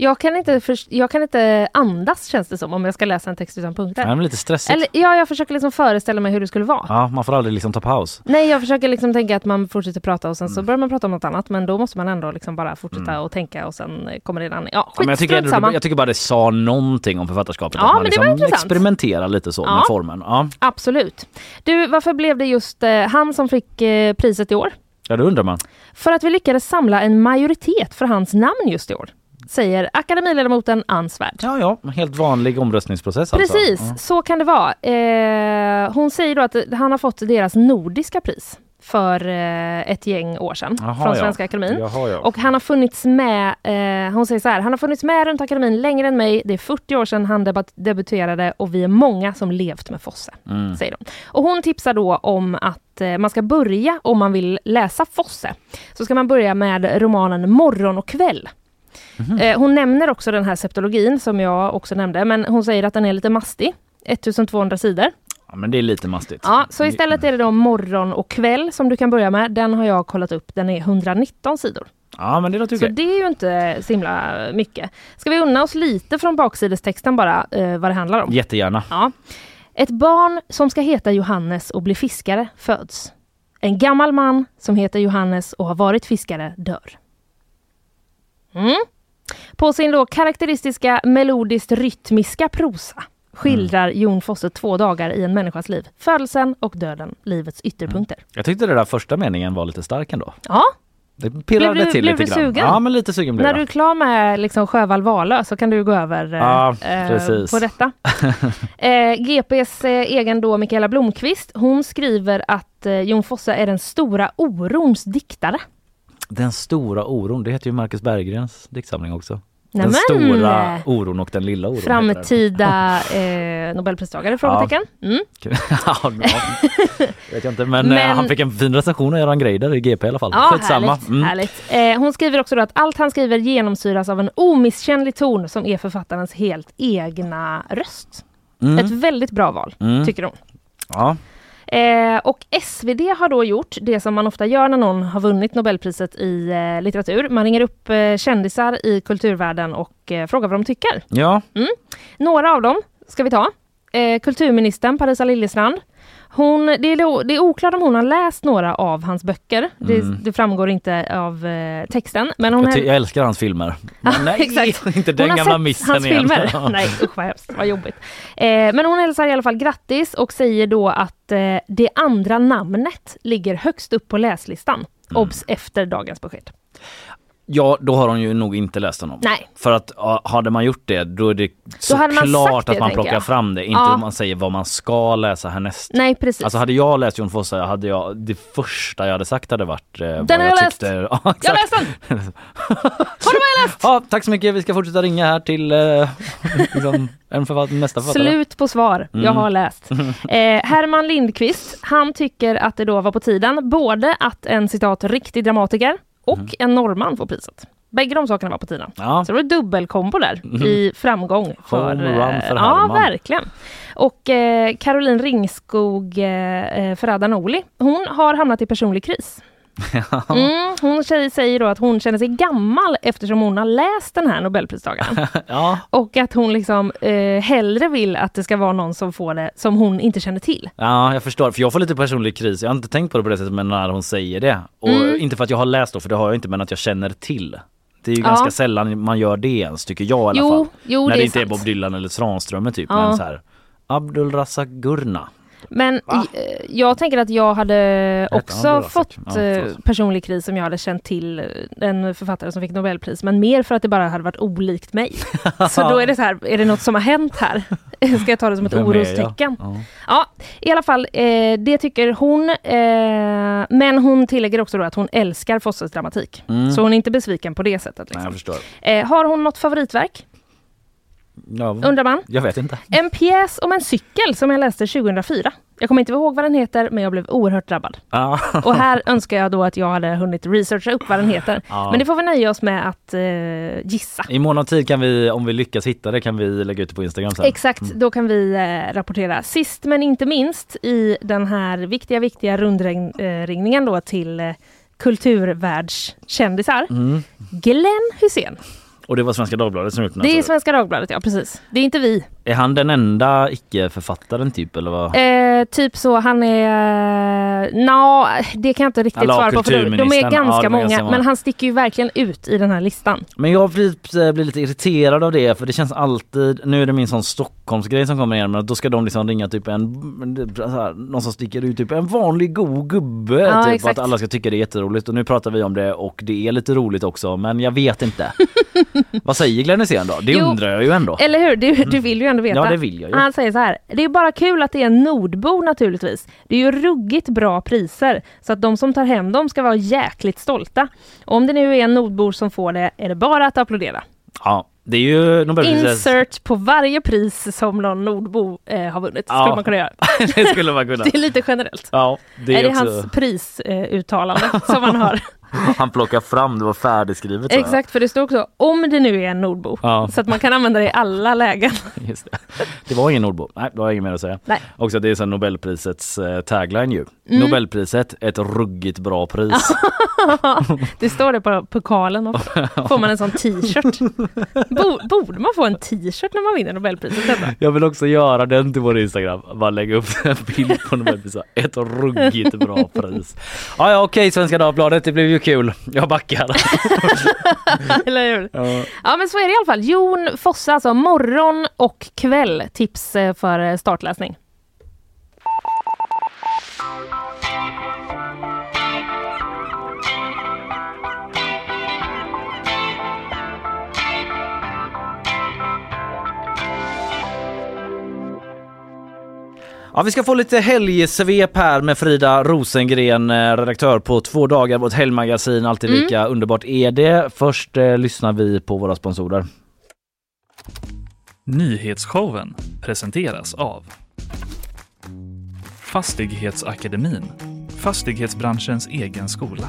Jag, kan inte förs- jag kan inte andas känns det som om jag ska läsa en text utan punkter. Det är lite stressigt. Eller, ja, jag försöker liksom föreställa mig hur det skulle vara. Ja man får aldrig liksom ta paus. Nej, jag försöker liksom tänka att man fortsätter prata och sen Mm. så börjar man prata om något annat. Men då måste man ändå liksom bara fortsätta och tänka och sen kommer det an. Ja, Ja, skit, men jag, tycker, ändå- jag tycker bara det sa någonting om författarskapet. Ja, att man men det var liksom intressant. experimenterar lite så Ja. med formen. Ja. Absolut. Du, varför blev det just eh, han som fick eh, priset i år? ja, då undrar man. För att vi lyckades samla en majoritet för hans namn just i år. Säger akademiledamoten Ann Svärd. Ja, ja, helt vanlig omröstningsprocess alltså. Precis, Ja. så kan det vara. Eh, hon säger då att han har fått deras nordiska pris för eh, ett gäng år sedan Jaha, från ja. Svenska Akademin. Jaha, ja. Och han har funnits med, eh, hon säger så här, han har funnits med runt akademin längre än mig. Det är 40 år sedan han debat- debuterade och vi är många som levt med Fosse. Mm. Säger de. Och hon tipsar då om att eh, man ska börja, om man vill läsa Fosse, så ska man börja med romanen Morgon och kväll. Mhm. Eh, hon nämner också den här septologin som jag också nämnde, men hon säger att den är lite mastig. 1200 sidor. Ja, men det är lite mastigt. Ja, så istället är det då morgon och kväll som du kan börja med. Den har jag kollat upp. Den är 119 sidor. Ja, men det låter Så det är ju inte så himla mycket. Ska vi unna oss lite från baksidestexten bara, eh, vad det handlar om? Jättegärna. Ja. Ett barn som ska heta Johannes och bli fiskare föds. En gammal man som heter Johannes och har varit fiskare dör. Mm. På sin då karaktäristiska melodiskt rytmiska prosa skildrar Jon Fosse två dagar i en människas liv. Födelsen och döden, livets ytterpunkter. Jag tyckte det där första meningen var lite stark ändå. Ja, Det pirrade Blev du- till blev lite du grann. sugen? Ja men lite sugen blev När jag. du är klar med liksom Sjövall Valö så kan du gå över eh, Ja, eh, på detta. eh, GPs eh, egen då Mikaela Blomqvist, hon skriver att eh, Jon Fosse är den stora orons diktare. Den stora oron, det heter ju Marcus Berggrens diktsamling också. Den Nämen! stora oron och den lilla oron. den. Framtida eh, Nobelpristagare? Frågetecken. Mm. ja, ja, vet jag inte men, eh, Men- han fick en fin recension av Göran Greider i GP i alla fall. Ja, Skitsamma. härligt. Mm. härligt. Eh, hon skriver också att allt han skriver genomsyras av en omisskännlig ton som är författarens helt egna röst. Mm. Ett väldigt bra val, Mm. tycker hon. Ja. Eh, och SvD har då gjort det som man ofta gör när någon har vunnit Nobelpriset i eh, litteratur. Man ringer upp eh, kändisar i kulturvärlden och eh, frågar vad de tycker. ja, Några av dem ska vi ta. Eh, kulturministern Parisa Liljestrand. Hon, det, är, det är oklart om hon har läst några av hans böcker. Det, Mm. det framgår inte av eh, texten. Men hon jag, är- jag älskar hans filmer. Men nej, exakt. inte hon den har gamla sett missen hans igen. filmer. Nej usch vad hemskt, vad jobbigt. Eh, men hon hälsar i alla fall grattis och säger då att eh, det andra namnet ligger högst upp på läslistan. Mm. Obs efter dagens besked. Ja, då har hon ju nog inte läst honom. Nej, För att ja, hade man gjort det då är det såklart att man plockar jag. fram det. Inte Ja. om man säger vad man ska läsa härnäst. nej precis. Alltså hade jag läst Jon Fosse hade jag det första jag hade sagt hade varit eh, vad har jag läst. tyckte. Ja, jag exakt. läste den! Har du med läst? Ja, tack så mycket. Vi ska fortsätta ringa här till eh, liksom, en författ- nästa författare. Slut på svar. Jag Mm. har läst. Eh, Herman Lindqvist, han tycker att det då var på tiden både att en citat riktig dramatiker och Mm. en norrman får priset. Bägge de sakerna var på tiden. Ja, Så det var dubbelkombo där i framgång. För, Mm. Home run eh, för Ja, verkligen. Och eh, Caroline Ringskog eh, eh, Ferrada Noli, hon har hamnat i personlig kris. Mm, hon säger- då att hon känner sig gammal eftersom hon har läst den här Nobelpristagaren. ja, Och att hon liksom eh, hellre vill att det ska vara någon som får det som hon inte känner till. ja, jag förstår. För jag får lite personlig kris. Jag har inte tänkt på det på det sättet men när hon säger det. Och Mm. inte för att jag har läst då, för det har jag inte, men att jag känner till. Det är ju Ja. ganska sällan man gör det ens, tycker jag i alla Jo, fall. jo när det det är inte är sant. Bob Dylan eller Svanströmer typ. Ja. Men så här, Abdul Razak Gurna. Men i, eh, jag tänker att jag hade också fått? Ja, eh, personlig kris om jag hade känt till eh, en författare som fick Nobelpris. Men mer för att det bara hade varit olikt mig. Så då är det så här, är det något som har hänt här? Ska jag ta det som ett orostecken? Ja. Ja, i alla fall, eh, det tycker hon. Eh, men hon tillägger också då att hon älskar Fosses dramatik. Mm. Så hon är inte besviken på det sättet. Nej, Liksom. jag förstår. Eh, har hon något favoritverk? Ja, Undrar man. jag vet inte. En pjäs om en cykel som jag läste 2004. Jag kommer inte ihåg vad den heter, men jag blev oerhört drabbad. Ja. Och här önskar jag då att jag hade hunnit researcha upp vad den heter. Ja. Men det får vi nöja oss med att eh, gissa. I mån av tid kan vi, om vi lyckas hitta det, kan vi lägga ut det på Instagram sen. Exakt, då kan vi eh, rapportera. Sist men inte minst i den här viktiga, viktiga rundringningen då till eh, kulturvärldskändisar. Mm. Glenn Hussein. Och det var Svenska Dagbladet som gjort den Det är. Svenska Dagbladet, ja precis. Det är inte vi. Är han den enda icke-författaren typ eller vad? Eh, typ så, han är... Nå, det kan jag inte riktigt ja, svara på för de, de är. Ja, ganska många. ganska. Men han sticker ju verkligen ut i den här listan. Men jag blir, blir lite irriterad av det för det känns alltid, nu är det min sån Stockholmsgrej som kommer igen men då ska de liksom ringa typ en, så här, någon som sticker ut typ en vanlig god gubbe Ja, typ, exakt. att alla ska tycka det är jätteroligt och nu pratar vi om det och det är lite roligt också men jag vet inte. Vad säger Glenn Hysén då? Det Jo, undrar jag ju ändå. Eller hur? Du, du vill ju ändå veta. Ja det vill jag ju. Han säger så här, det är bara kul att det är en nordbo naturligtvis. Det är ju ruggigt bra priser, så att de som tar hem dem ska vara jäkligt stolta. Och om det nu är en nordbor som får det, är det bara att applådera. Ja, det är ju Nobelpriset. Insert på varje pris som någon nordbo eh, har vunnit, Ja. skulle man kunna göra. det skulle man kunna. Det är lite generellt. Ja, det är är det också, hans prisuttalande eh, som man har? han plockar fram, det var färdigskrivet. Exakt, för det står också om det nu är en nordbo. Ja. Så att man kan använda det i alla lägen. Just det. det var ingen Nordbo. Nej, det har jag inget mer att säga. Nej. Också det är så Nobelprisets eh, tagline ju. Mm. Nobelpriset, ett ruggigt bra pris. Det står det på pokalen också. Får man en sån t-shirt. Bo, borde man få en t-shirt när man vinner Nobelpriset? Ändå? Jag vill också göra den till vår Instagram. Bara lägga upp en bild på Nobelpriset. Ett ruggigt bra pris. Ja, ja okej Svenska Dagbladet, det blev ju kul. Jag backar. Eller hur? Ja. Ja men så är det i alla fall. Jon Fosse alltså, morgon och kväll tips eh, för eh, startläsning. Ja, vi ska få lite helgsvep här med Frida Rosengren, eh, redaktör på Två dagar, vårt helgmagasin. Alltid Mm. lika underbart är det. Först eh, lyssnar vi på våra sponsorer. Nyhetsshowen presenteras av Fastighetsakademin, fastighetsbranschens egen skola.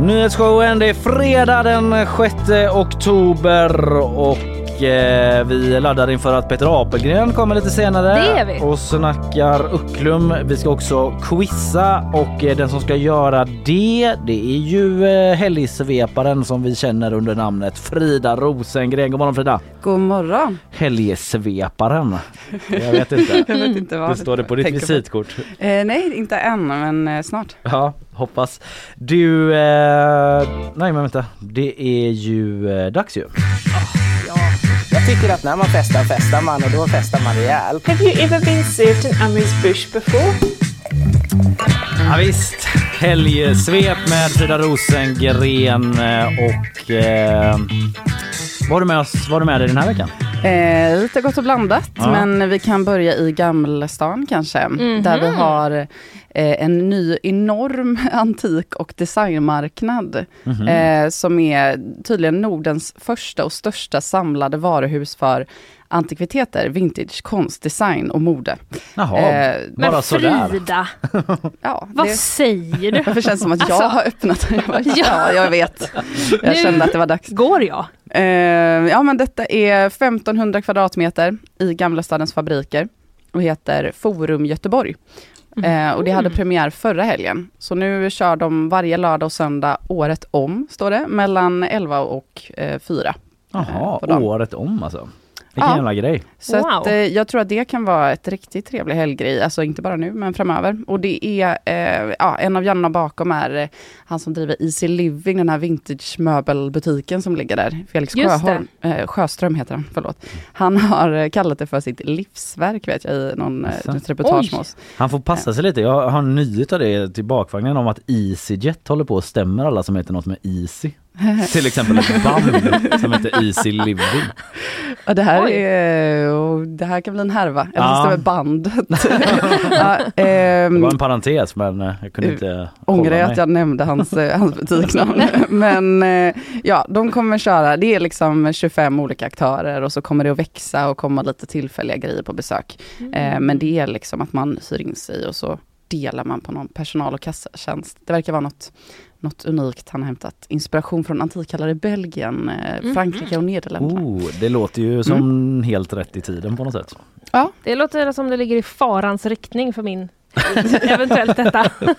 Nyhetsshowen, det är fredag den 6 oktober och vi laddar inför att Peter Apelgren kommer lite senare Det är vi. och snackar Ucklum. Vi ska också quizza och eh, den som ska göra det, det är ju eh, helgsveparen som vi känner under namnet Frida Rosengren. God morgon Frida! God morgon. Helgsveparen. Jag vet inte. Jag vet inte vad Det står det på ditt visitkort. Eh, nej, inte än, men eh, snart. Ja, hoppas. Du, eh, nej men vänta. Det är ju eh, dags ju. Jag tycker att när man festar festar man och då festar man rejält. Have you ever been served an Amuse Bush before? Ja, visst, helgsvep med Frida Rosengren eh, och eh, vad har du med oss, vad har du med dig den här veckan? Eh, lite gott och blandat, Ja. men vi kan börja i Gamlestan kanske. Mhm. Där vi har eh, en ny enorm antik och designmarknad. Mhm. Eh, som är tydligen Nordens första och största samlade varuhus för antikviteter, vintage, konst, design och mode. Jaha, eh, bara Men sådär. Frida, Ja, vad säger du? det känns som att jag Alltså- har öppnat den. Jag bara, Ja. Ja, jag vet. Jag kände att det var dags. Går jag? Eh, ja men detta är 1500 kvadratmeter i Gamla stadens fabriker och heter Forum Göteborg. Eh, och det hade premiär förra helgen. Så nu kör de varje lördag och söndag året om, står det, mellan 11 och eh, 4. Jaha, dagen. året om alltså. Vilken Ja. jävla grej. Så Wow. att, eh, jag tror att det kan vara ett riktigt trevlig helggrej, alltså inte bara nu men framöver. Och det är, eh, ja, en av Janna bakom är eh, han som driver Easy Living, den här vintage möbelbutiken som ligger där. Felix Sjöholm, eh, Sjöström heter han, förlåt. Han har eh, kallat det för sitt livsverk vet jag i någon, eh, reportage med oss. Han får passa sig lite. Jag har en nyhet av det till bakvagnen om att EasyJet håller på och stämmer alla som heter något med Easy. Till exempel ett band som heter Easy Living. Ja, det, här Oj. är, och det här kan bli en härva, eller Ja. så stämmer bandet. ja, Det ehm, var en parentes men eh, jag kunde inte Ångrar hålla jag att jag nämnde hans, eh, hans butiknamn. Men eh, ja, de kommer köra, det är liksom 25 olika aktörer och så kommer det att växa och komma lite tillfälliga grejer på besök. Eh, men det är liksom att man hyr in sig och så delar man på någon personal och kassatjänst. Det verkar vara något, något unikt. Han har hämtat inspiration från antikhallare i Belgien, eh, Mhm. Frankrike och Nederländerna. Oh, det låter ju som helt rätt i tiden på något sätt. Det låter som det ligger i farans riktning för min eventuellt detta.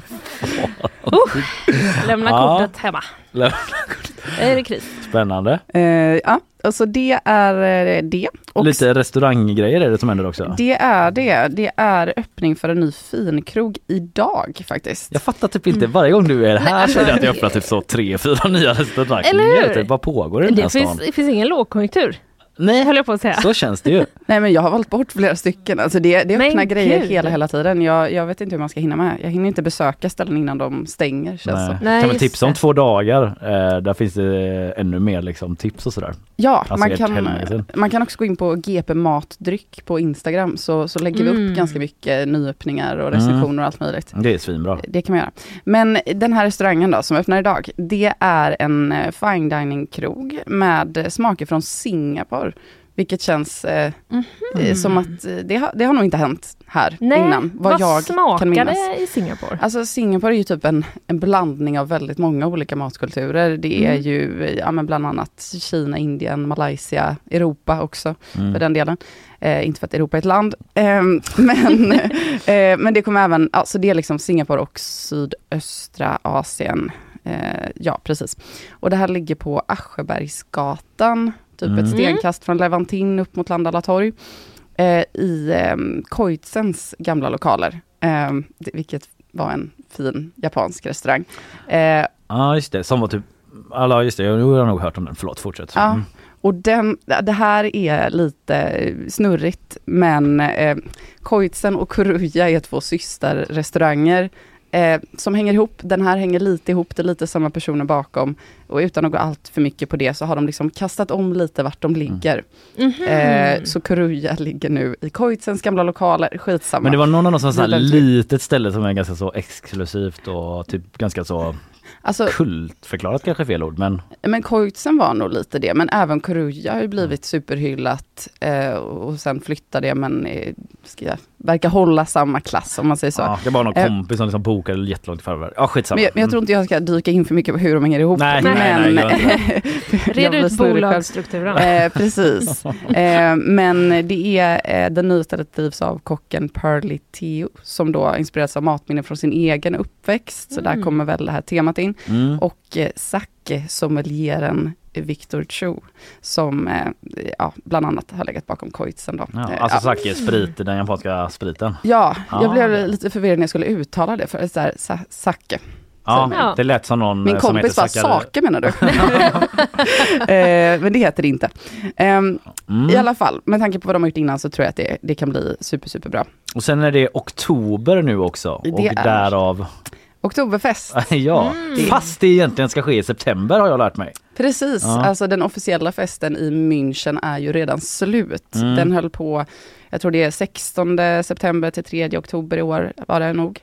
Uh, lämna Ja. kortet hemma. Lämna Är det kris? Spännande. Eh, ja, alltså det är eh, det. Och Lite restauranggrejer är det som händer också. Det är det. Det är öppning för en ny finkrog idag faktiskt. Jag fattar typ inte, varje gång du är här alltså- så är det att jag öppnar typ så tre, fyra nya restauranger. Eller hur? Typ, vad pågår i den här Det stan? finns, det finns ingen lågkonjunktur, Nej, höll jag på att säga. så känns det ju. Nej men jag har valt bort flera stycken. Alltså det, det Men öppnar grejer gud. hela hela tiden. Jag, jag vet inte hur man ska hinna med. Jag hinner inte besöka ställen innan de stänger känns Nej. så. Nej, kan man tipsa om två dagar. Eh, där finns det ännu mer liksom, tips och sådär. Ja, Alltså man, kan, man kan också gå in på GP Matdryck på Instagram så, så lägger vi Mm. upp ganska mycket nyöppningar och recensioner och allt möjligt. Det är svinbra. Det kan man göra. Men den här restaurangen då som öppnar idag, det är en eh, fine dining krog med smaker från Singapore. Vilket känns eh, eh, som att eh, det har, det har nog inte hänt här Nej, innan. Vad, jag smakar kan minnas. det i Singapore? Alltså Singapore är ju typ en, en blandning av väldigt många olika matkulturer. Det är Mm. ju eh, ja, men bland annat Kina, Indien, Malaysia, Europa också för Mm. den delen. Eh, inte för att Europa är ett land. Ehm, men, eh, men det kommer även, alltså det är liksom Singapore och sydöstra Asien. Eh, ja, precis. Och det här ligger på Aschebergsgatan, typ Mm. ett stenkast från Levantin upp mot Landala torg. Eh, I eh, Koitsens gamla lokaler, eh, vilket var en fin japansk restaurang. Eh, Ja just det, som var typ, alla just det, jag har nog hört om den, förlåt fortsätt. Ja. Mm. Och den, det här är lite snurrigt, men eh, Koitsen och Kuruja är två systerrestauranger. Eh, som hänger ihop. Den här hänger lite ihop, det är lite samma personer bakom. Och utan att gå allt för mycket på det så har de liksom kastat om lite vart de ligger. Mhm. Eh, så Kuruja ligger nu i Koitsens gamla lokaler, skitsamma. Men det var någon av dem som väldigt- litet ställe som är ganska så exklusivt och typ ganska så Alltså, kultförklarat kanske är fel ord men Men Koitsen var nog lite det, men även Kuruja har ju blivit superhyllat eh, och sen flyttade det men eh, ska jag, verkar hålla samma klass om man säger så. ja, det var någon Eh, kompis som liksom bokade jättelångt i förväg. Ja skitsamma. Men jag, men jag tror inte jag ska dyka in för mycket på hur de hänger ihop. Nej, men, nej, nej, Jag Red ut bolagsstrukturen. Eh, precis. Eh, men det är, eh, den nya stället drivs av kocken Pearly Theo, som då har inspirerats av matminnen från sin egen uppväxt. Så där Mm. kommer väl det här temat in. Mm. Och eh, sake sommelieren Victor Cho, som eh, ja, bland annat har legat bakom Koitsen. Då. Ja, Eh, alltså ja. sake är sprit, den japanska spriten. Ja, Ja. jag blev lite förvirrad när jag skulle uttala det, för så här, sa, sake. Ja, Ja. det lät som någon Min eh, som kompis bara, sake menar du? eh, men det heter det inte. Ehm, Mm. I alla fall, med tanke på vad de har gjort innan så tror jag att det, det kan bli super, super bra. Och sen är det oktober nu också Det och är. därav Oktoberfest. ja, Mm. fast det egentligen ska ske i september har jag lärt mig. Precis, Ja. alltså den officiella festen i München är ju redan slut. Mm. Den höll på, jag tror det är 16 september till 3 oktober i år var det nog.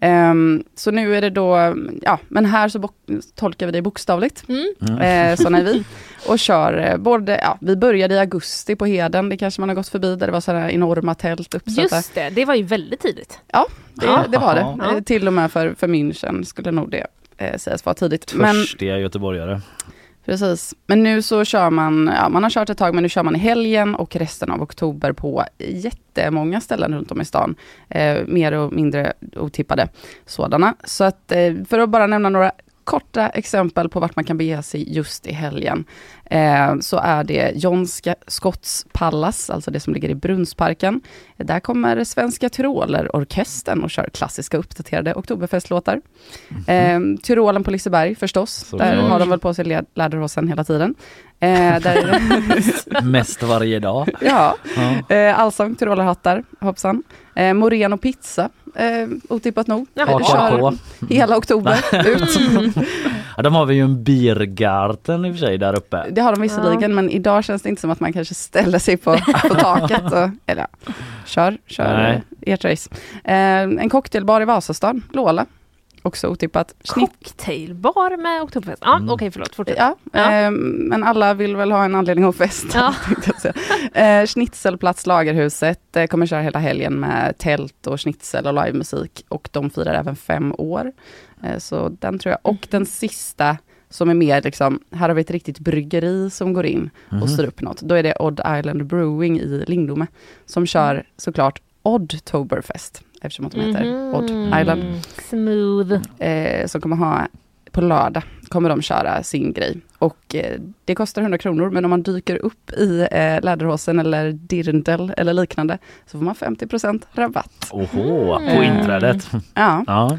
Ehm, så nu är det då, ja men här så tolkar vi det bokstavligt, Mm. Mm. eh, såna är vi. Och kör eh, både, ja vi började i augusti på Heden, det kanske man har gått förbi, där det var sådana enorma tält uppsatta. Just det, det var ju väldigt tidigt. Det, det var det, Ja. Eh, till och med för, för München skulle nog det eh, sägas vara tidigt. Men, Törstiga göteborgare. Precis, men nu så kör man, ja man har kört ett tag men nu kör man i helgen och resten av oktober på jättemånga ställen runt om i stan. Eh, mer och mindre otippade sådana. Så att eh, för att bara nämna några korta exempel på vart man kan bege sig just i helgen. Eh, så är det John Scotts Palace, alltså det som ligger i Brunnsparken. Där kommer Svenska Tyrolerorkestern och kör klassiska uppdaterade oktoberfestlåtar. Eh, Tyrolen på Liseberg förstås, där Såklart. har de väl på sig led- läderhosen hela tiden. Eh, där, Mest varje dag. ja, Ja. eh, allsång, tyrolerhattar, hoppsan. Eh, Moreno pizza, eh, otippat nog. Jaha. Kör på. hela oktober ut. Ja, de har vi ju en Biergarten i och för sig där uppe. Det har de visserligen, men idag känns det inte som att man kanske ställer sig på, på taket. Och, eller ja, kör, kör Nej. ert race. Eh, en cocktailbar i Vasastan, Lola. Också otippat. Snitt, Cocktailbar med oktoberfest. Ja, Mm. okej förlåt, fortsätt. ja, Ja. Eh, men alla vill väl ha en anledning att festa. Ja. Eh, Schnitzelplats Lagerhuset eh, kommer köra hela helgen med tält och schnitzel och livemusik. Och de firar även fem år. Eh, så den tror jag. Och den sista som är mer liksom, här har vi ett riktigt bryggeri som går in och Mhm. styr upp något. Då är det Odd Island Brewing i Lindome som kör såklart Oddtoberfest eftersom att de heter Mhm. Odd Island. Smooth. Eh, som kommer ha på lördag kommer de köra sin grej. Och eh, det kostar 100 kronor men om man dyker upp i eh, läderhosen eller dirndl eller liknande så får man 50% rabatt. Oho, på Mm. inträdet. Ja, Ja.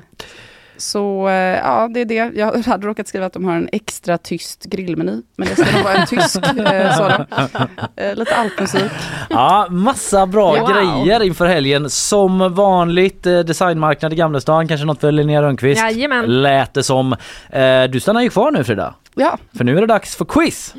Så eh, ja det är det. Jag hade råkat skriva att de har en extra tyst grillmeny. Men det ska nog vara en tysk eh, sådan. Eh, lite alpmusik. ja, massa bra Wow. grejer inför helgen. Som vanligt eh, designmarknad i Gamlestan, kanske något för Linnea Rönnqvist. Jajamän. Lät det som. Eh, du stannar ju kvar nu Frida. Ja, För nu är det dags för quiz.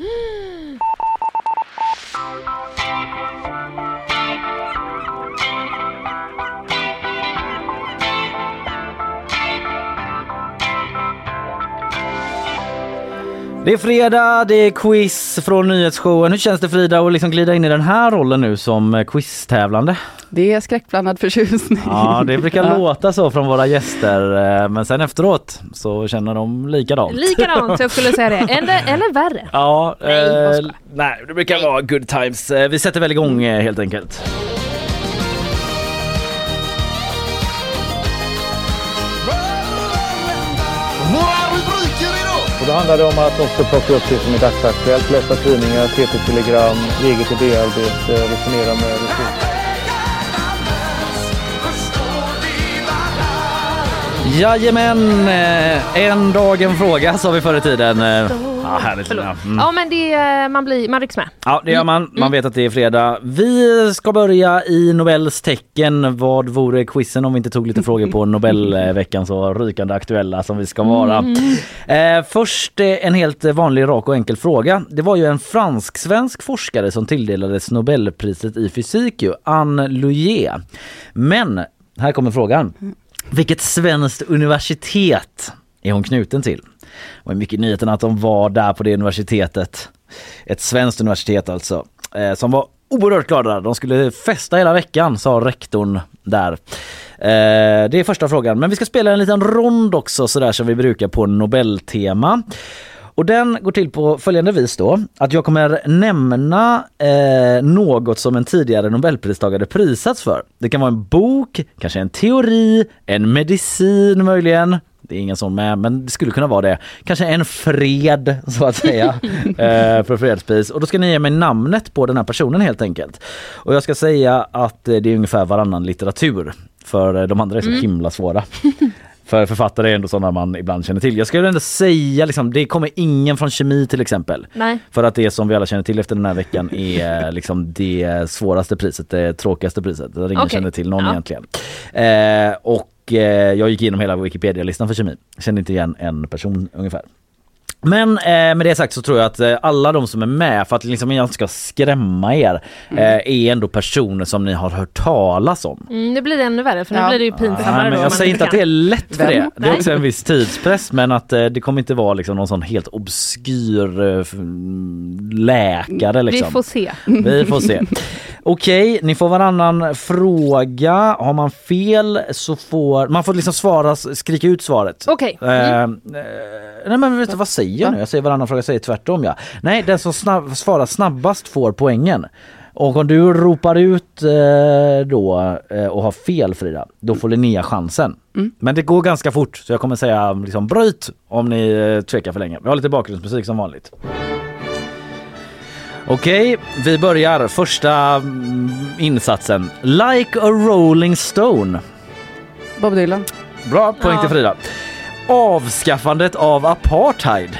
Det är fredag, det är quiz från nyhetsshowen. Hur känns det Frida att liksom glida in i den här rollen nu som eh, quiztävlande? det är skräckblandad förtjusning. Ja, det brukar Ja. låta så från våra gäster, eh, men sen efteråt så känner de likadant. Likadant, jag skulle säga det. Eller, eller värre. Ja, Nej, eh, nej, det brukar vara good times. Eh, Vi sätter väl igång helt enkelt. Då handlar det om att också plocka upp det som är dagsaktuellt, läsa tidningar, TT-telegram, eget idéarbete, resonera med resurser. Jajamän, eh, en dag en fråga sa vi förr i tiden. Ja, härligt. Förlåt. Mm. Ja men det, eh, man, blir, man rycks med. Ja, det gör man. Man vet att det är fredag. Vi ska börja i Nobels tecken. Vad vore quizen om vi inte tog lite frågor på Nobelveckan så rykande aktuella som vi ska vara. Eh, först eh, en helt vanlig, rak och enkel fråga. Det var ju en fransk-svensk forskare som tilldelades Nobelpriset i fysik, ju, Anne Luyer. Men här kommer frågan. Vilket svenskt universitet är hon knuten till? Det var mycket i nyheten att de var där på det universitetet. Ett svenskt universitet alltså. Eh, som var oerhört glada. De skulle festa hela veckan sa rektorn där. Eh, det är första frågan. Men vi ska spela en liten rond också sådär som vi brukar på Nobeltema. Och den går till på följande vis då. Att jag kommer nämna eh, något som en tidigare nobelpristagare prisats för. Det kan vara en bok, kanske en teori, en medicin möjligen. Det är ingen sån med, men det skulle kunna vara det. Kanske en fred så att säga eh, för fredspris. Och då ska ni ge mig namnet på den här personen helt enkelt. Och jag ska säga att eh, det är ungefär varannan litteratur. För eh, de andra är så Mm. himla svåra. För författare är ändå sådana man ibland känner till. Jag skulle ändå säga liksom, det kommer ingen från kemi till exempel. Nej. För att det som vi alla känner till efter den här veckan är liksom det svåraste priset, det tråkigaste priset. Där ingen Okej. känner till någon Ja. egentligen. Eh, och eh, jag gick igenom hela Wikipedia-listan för kemi. Kände inte igen en person ungefär. Men eh, med det sagt så tror jag att eh, alla de som är med, för att liksom jag inte ska skrämma er, Mm. eh, är ändå personer som ni har hört talas om. Mm, nu blir det ännu värre för nu Ja. blir det ju pinsammare men om jag säger inte att det är kan. lätt för Vem? det. Det är också en viss tidspress men att eh, det kommer inte vara liksom någon sån helt obskyr eh, mm, läkare liksom. Vi får se. Vi får se. Okej, ni får varannan fråga. Har man fel så får man får liksom svara, skrika ut svaret. Okej. Eh, Mm. eh, nej men vet du vad säger jag nu? Jag säger varannan fråga, jag säger tvärtom ja. Nej, den som snabb, svarar snabbast får poängen. Och om du ropar ut eh, då eh, och har fel Frida, då får Linnea chansen. Mm. Men det går ganska fort så jag kommer säga liksom bryt om ni eh, tvekar för länge. Vi har lite bakgrundsmusik som vanligt. Okej, vi börjar första mm, insatsen. Like a rolling stone. Bob Dylan. Bra poäng Ja. till Frida. Avskaffandet av apartheid.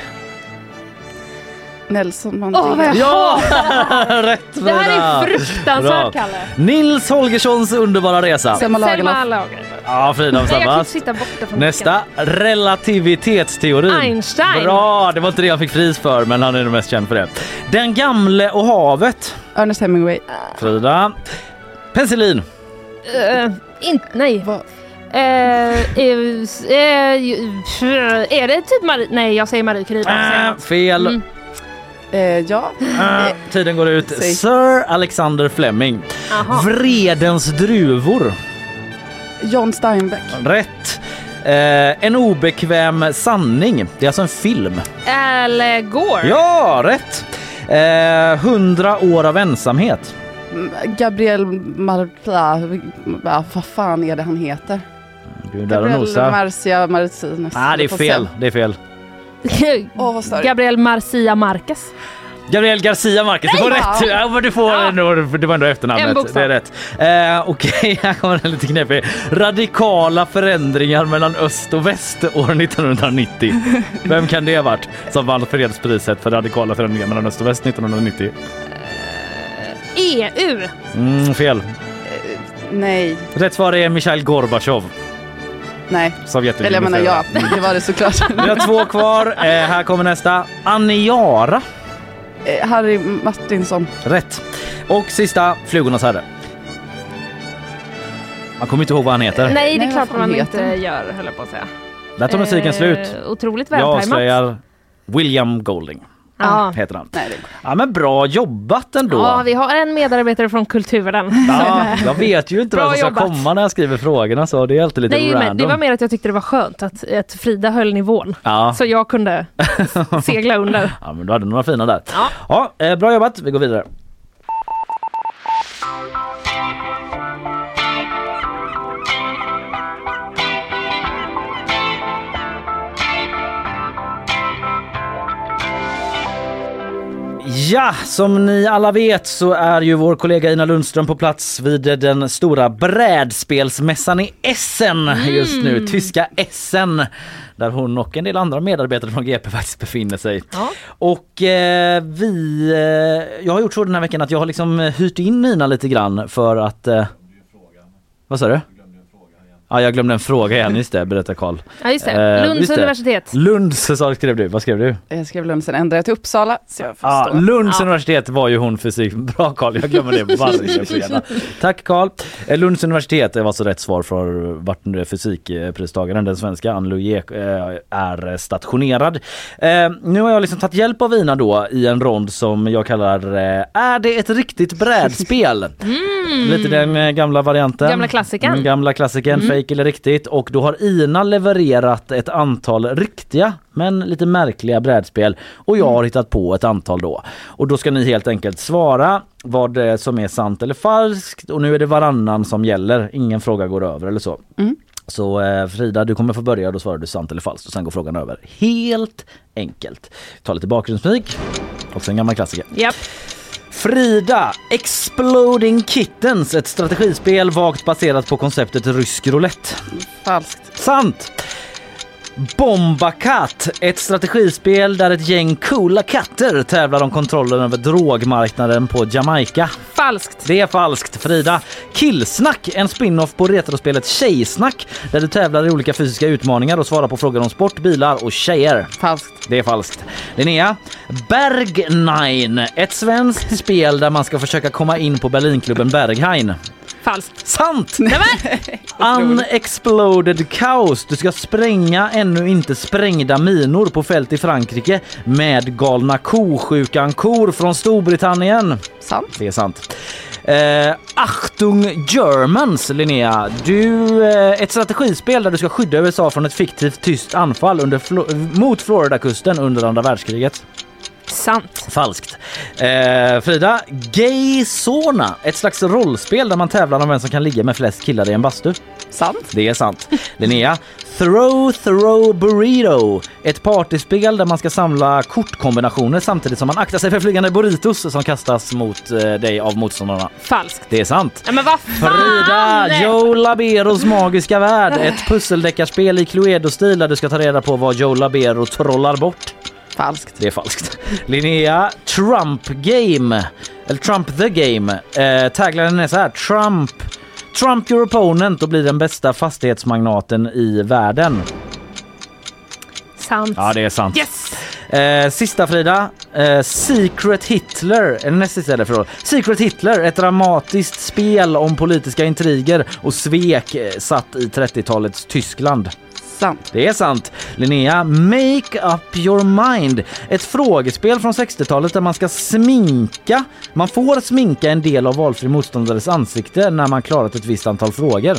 Nelson Mandela. Åh, vad jag Ja! Rätt Det här är fruktansvärt Bra. Kalle. Nils Holgerssons underbara resa. Selma Selma Lagerlöf. Ja, Frida borta från Nästa, relativitetsteorin. Einstein. Bra, det var inte det jag fick pris för men han är nog mest känd för det. Den gamle och havet. Ernest Hemingway. Frida. Penicillin. Uh, inte, nej. Eh, eh, eh, är det typ Marie? Nej, jag säger Marie Curie. Äh, fel. Mm. Eh, ja. Äh, tiden går ut. Säg. Sir Alexander Fleming. Jaha. Vredens druvor. John Steinbeck. Rätt. Eh, en obekväm sanning. Det är alltså en film. Al Gore. Ja, rätt. Eh, Hundra år av ensamhet. Mm, Gabriel Marpla. Vad fan är det han heter? Du är där och Gabriel nosar. Marcia Martinez. Ah, det är fel. Det är fel. Störigt. Gabriel Marcia Marquez. Gabriel Garcia Marquez, du får rätt! Ja, du får Ja. ändå, det var ändå efternamnet. Det är rätt. Eh, Okej, här kommer en lite knepig. Radikala förändringar mellan öst och väst år 1990. Vem kan det ha varit som vann fredspriset för radikala förändringar mellan öst och väst 1990? EU. Mm, fel. Nej, Rätt svar är Mikhail Gorbachev, nej. Sovjetunionen. Eller jag menar ja, det var det såklart. Vi har två kvar. Eh, här kommer nästa. Aniara. Eh, Harry Martinsson. Rätt. Och sista, Flugornas herre. Man kommer inte ihåg vad han heter. Nej, det Nej, är klart man heter inte gör, höll jag på att säga. Där tar musiken slut. Eh, otroligt Jag vältajmat. avslöjar William Golding. Ja. Heter han. Nej, Ja men bra jobbat ändå. ja, vi har en medarbetare från kulturen. Ja, jag vet ju inte vad som ska jobbat. komma när jag skriver frågorna så det är alltid lite Nej, men random. det var mer att jag tyckte det var skönt att, att Frida höll nivån. Ja. Så jag kunde segla under. ja men du hade några fina där. Ja. Ja, eh, bra jobbat, vi går vidare. Ja, som ni alla vet så är ju vår kollega Ina Lundström på plats vid den stora brädspelsmässan i Essen just nu, tyska Essen. Där hon och en del andra medarbetare från GP faktiskt befinner sig. Ja. Och eh, vi, eh, jag har gjort så den här veckan att jag har liksom hyrt in Ina lite grann för att... Eh, vad sa du? Ja, jag glömde en fråga igen, just det, berättar Karl. Ja just det, Eh, Lunds just det. universitet. Lunds sa- skrev du, vad skrev du? Jag skrev Lund, sen ändrade jag till Uppsala. Så jag Ja. Lunds Ja. universitet var ju hon fysik. Bra Karl, jag glömmer det varje fredag. Tack Karl. Eh, Lunds universitet var så rätt svar för vart nu fysikpristagaren, den svenska Ann Louie, eh, är stationerad. Nu har jag liksom tagit hjälp av Ina då i en rond som jag kallar Är det ett riktigt brädspel? Lite den gamla varianten. Gamla klassikern. Mm, gamla klassikern, Mm. Fake eller riktigt. Och då har Ina levererat ett antal riktiga men lite märkliga brädspel och jag har hittat på ett antal då. Och då ska ni helt enkelt svara vad det är som är sant eller falskt och nu är det varannan som gäller. Ingen fråga går över eller så. Mm. Så eh, Frida, du kommer få börja. Då svarar du sant eller falskt och sen går frågan över. Helt enkelt. Ta lite bakgrundsmusik. Också en gammal klassiker. Japp. Frida, Exploding Kittens, ett strategispel vagt baserat på konceptet rysk roulette. Falskt. Sant! Bombakat, ett strategispel där ett gäng coola katter tävlar om kontrollen över drogmarknaden på Jamaica. Falskt. Det är falskt. Frida, Killsnack, en spin-off på retrospelet Tjejsnack där du tävlar i olika fysiska utmaningar och svarar på frågor om sport, bilar och tjejer. Falskt. Det är falskt. Linnea, Berghain, ett svenskt spel där man ska försöka komma in på Berlinklubben Berghain. Falskt. Sant! Unexploded Chaos. Du ska spränga ännu inte sprängda minor på fält i Frankrike med galna kosjukan kor från Storbritannien. Sant. Det är sant. Eh, Achtung Germans, Linnea. Du, eh, ett strategispel där du ska skydda USA från ett fiktivt tyst anfall under mot Floridakusten under andra världskriget. Sant. Falskt. Eh, Frida, Gay Sauna, ett slags rollspel där man tävlar om vem som kan ligga med flest killar i en bastu. Sant. Det är sant. Linnea, Throw Throw Burrito, ett partyspel där man ska samla kortkombinationer samtidigt som man aktar sig för flygande burritos som kastas mot eh, dig av motståndarna. Falskt. Det är sant. Nej, men vad fan! Frida, Joe Laberos magiska värld, ett pusseldeckarspel i Cluedo-stil där du ska ta reda på vad Joe Labero trollar bort. Falskt. Det är falskt. Linnea, Trump Game, eller Trump the Game. Eh, taglinen är så här, Trump Trump your opponent och blir den bästa fastighetsmagnaten i världen. Sant. Ja, det är sant. Yes! Eh, sista Frida. Eh, Secret Hitler. Eller näst sista är det förlåt. Secret Hitler. Ett dramatiskt spel om politiska intriger och svek eh, satt i 30-talets Tyskland. Sant. Det är sant. Linnea, Make Up Your Mind. Ett frågespel från 60-talet där man ska sminka. Man får sminka en del av valfri motståndares ansikte när man klarat ett visst antal frågor.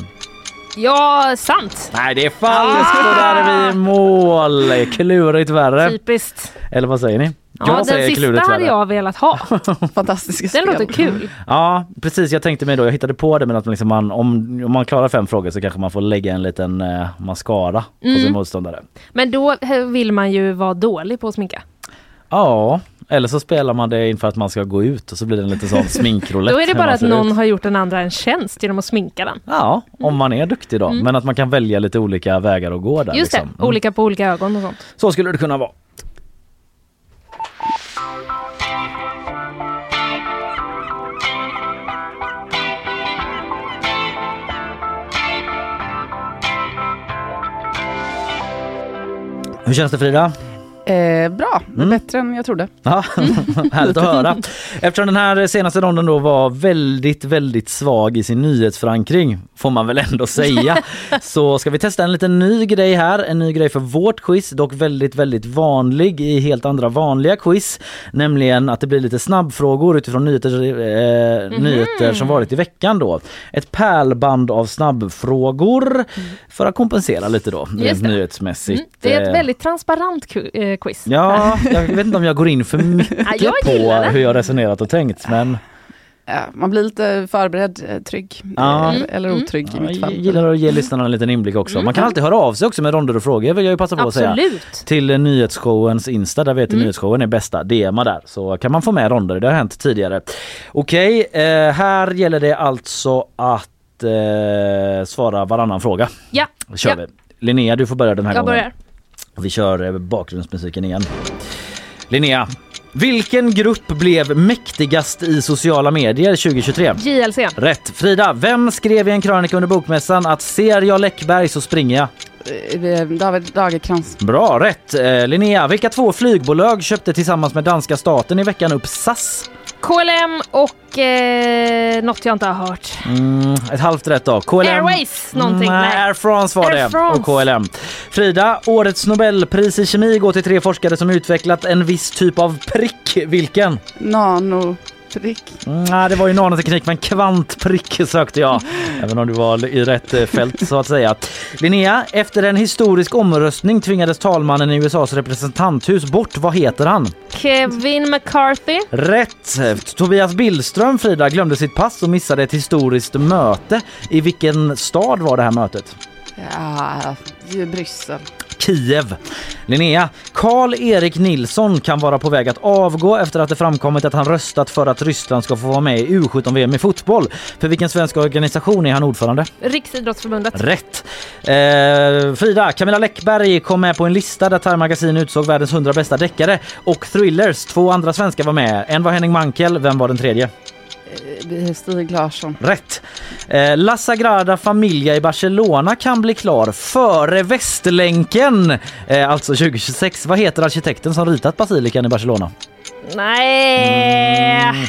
Ja, sant. Nej, det är falskt och där är vi i mål. Klurigt värre. Typiskt. Eller vad säger ni? Ja, den sista hade jag velat ha. Fantastiska Den spel. låter kul. Ja, precis. Jag tänkte mig då, jag hittade på det men att man liksom man, om, om man klarar fem frågor så kanske man får lägga en liten eh, mascara på Mm. sin motståndare. Men då eh, vill man ju vara dålig på att sminka. Ja, eller så spelar man det inför att man ska gå ut och så blir det en liten sån sminkroulette. Då är det bara att någon ut. har gjort den andra en tjänst genom att sminka den. Ja, om man är duktig då. Mm. Men att man kan välja lite olika vägar att gå där. Just liksom. det, olika på olika ögon och sånt. Så skulle det kunna vara. Hur känns det Frida? Eh, bra, Mm. bättre än jag trodde. Ja, härligt att höra. Eftersom den här senaste ronden då var väldigt, väldigt svag i sin nyhetsförankring, får man väl ändå säga, så ska vi testa en liten ny grej här. En ny grej för vårt quiz, dock väldigt, väldigt vanlig i helt andra vanliga quiz. Nämligen att det blir lite snabbfrågor utifrån nyheter, eh, Mhm. nyheter som varit i veckan då. Ett pärlband av snabbfrågor för att kompensera lite då, rent nyhetsmässigt. Mm. Det är ett Eh, väldigt transparent ku- eh, quiz. Ja, jag vet inte om jag går in för mycket Ja, jag på hur jag resonerat och tänkt men Ja, man blir lite förberedd, eh, trygg Ja. eller, eller otrygg i Ja, mitt jag fall. gillar att ge lyssnarna en liten inblick också. Man kan alltid höra av sig också med ronder och frågor vill jag ju passa på att säga. Absolut. Till eh, nyhetsshowens Insta, där vet du nyhetsshowen är bästa. DMa där så kan man få med ronder, det har hänt tidigare. Okej, eh, här gäller det alltså att eh, svara varannan fråga. Ja, Då kör ja. vi. Linnea du får börja den här jag gången. börjar. Vi kör eh, bakgrundsmusiken igen. Linnea, vilken grupp blev mäktigast i sociala medier 2023? JLC. Rätt. Frida, vem skrev i en krönika under Bokmässan att ser jag Läckberg så springer jag? Eh, David Lagercrantz. Bra, rätt. Eh, Linnea, vilka två flygbolag köpte tillsammans med danska staten i veckan upp SAS? KLM och eh, något jag inte har hört. Mm, ett halvt rätt då. KLM. Airways någonting. Nej, Nej. Air France var Air det France. och KLM. Frida, årets Nobelpris i kemi går till tre forskare som utvecklat en viss typ av prick. Vilken? Nanoprick. Mm, nej, det var ju nanoteknik men kvantprick sökte jag. Även om du var i rätt eh, fält så att säga. Linnea, efter en historisk omröstning tvingades talmannen i USAs representanthus bort. Vad heter han? Kevin McCarthy. Rätt! Tobias Billström, Frida, glömde sitt pass och missade ett historiskt möte. I vilken stad var det här mötet? Ja, i Bryssel. Kiev. Linnea, Karl-Erik Nilsson kan vara på väg att avgå efter att det framkommit att han röstat för att Ryssland ska få vara med i U17-VM i fotboll. För vilken svensk organisation är han ordförande? Riksidrottsförbundet. Rätt! Eh, Frida, Camilla Läckberg kom med på en lista där Time Magazine utsåg världens 100 bästa deckare och thrillers. Två andra svenskar var med. En var Henning Mankell, vem var den tredje? Eh, Stig Larsson. Rätt. Eh, La Sagrada Familia i Barcelona kan bli klar före Västlänken, eh, alltså 2026. Vad heter arkitekten som ritat basilikan i Barcelona? Nej. Mm.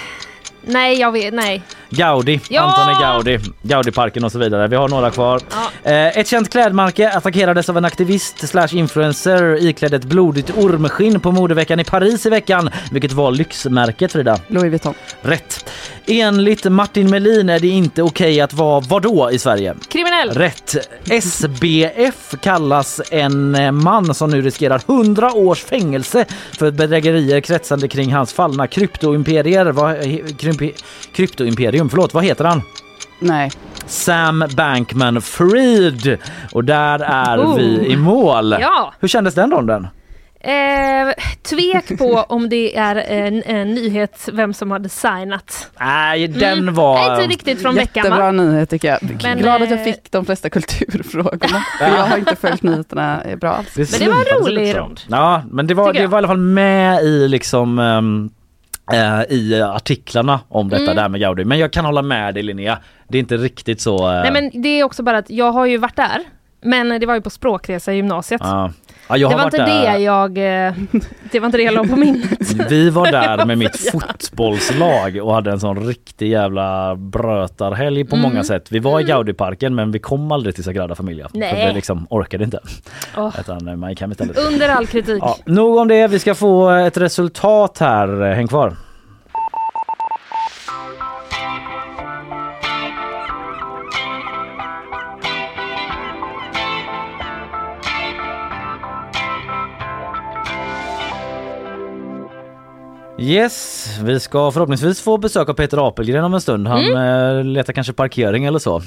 Nej, jag vet. Nej. Gaudi, Ja! Antoni Gaudi, Gaudiparken och så vidare. Vi har några kvar. Ja. Eh, ett känt klädmärke attackerades av en aktivist slash influencer iklädd ett blodigt ormskinn på modeveckan i Paris i veckan. Vilket var lyxmärket Frida? Louis Vuitton. Rätt. Enligt Martin Melin är det inte okej att vara vadå i Sverige? Kriminell. Rätt. SBF kallas en eh, man som nu riskerar 100 års fängelse för bedrägerier kretsande kring hans fallna kryptoimperier. Vad, krypto, kryptoimperium, förlåt, vad heter han? Nej. Sam Bankman Fried. Och där är Oh. vi i mål. Ja. Hur kändes den ronden? Eh, tvek på om det är en, en nyhet vem som har designat. Nej, den Mm. var... Nej, inte riktigt från veckan Jättebra va? nyhet tycker jag. Men, Glad att jag eh, fick de flesta kulturfrågorna. Jag har inte följt nyheterna eh, bra alls. Men det var en rolig rond. Ja, men det var, det var i alla fall med i liksom eh, i artiklarna om detta Mm. där med Gaudi. Men jag kan hålla med dig Linnea. Det är inte riktigt så... eh, Nej men det är också bara att jag har ju varit där. Men det var ju på språkresa i gymnasiet. ja. Ja, det var inte där. det jag... eh, Det var inte det jag la på minnet. Vi var där med mitt fotbollslag och hade en sån riktig jävla brötarhelg på Mm. många sätt. Vi var i Gaudiparken men vi kom aldrig till Sagrada Familia. Nej. För vi liksom orkade inte. Åh. Utan eh, man gick hem istället. Under all kritik. Ja, nog om det. Vi ska få ett resultat här. Häng kvar. Yes, vi ska förhoppningsvis få besök av Peter Apelgren om en stund. Han eh, letar kanske parkering eller så.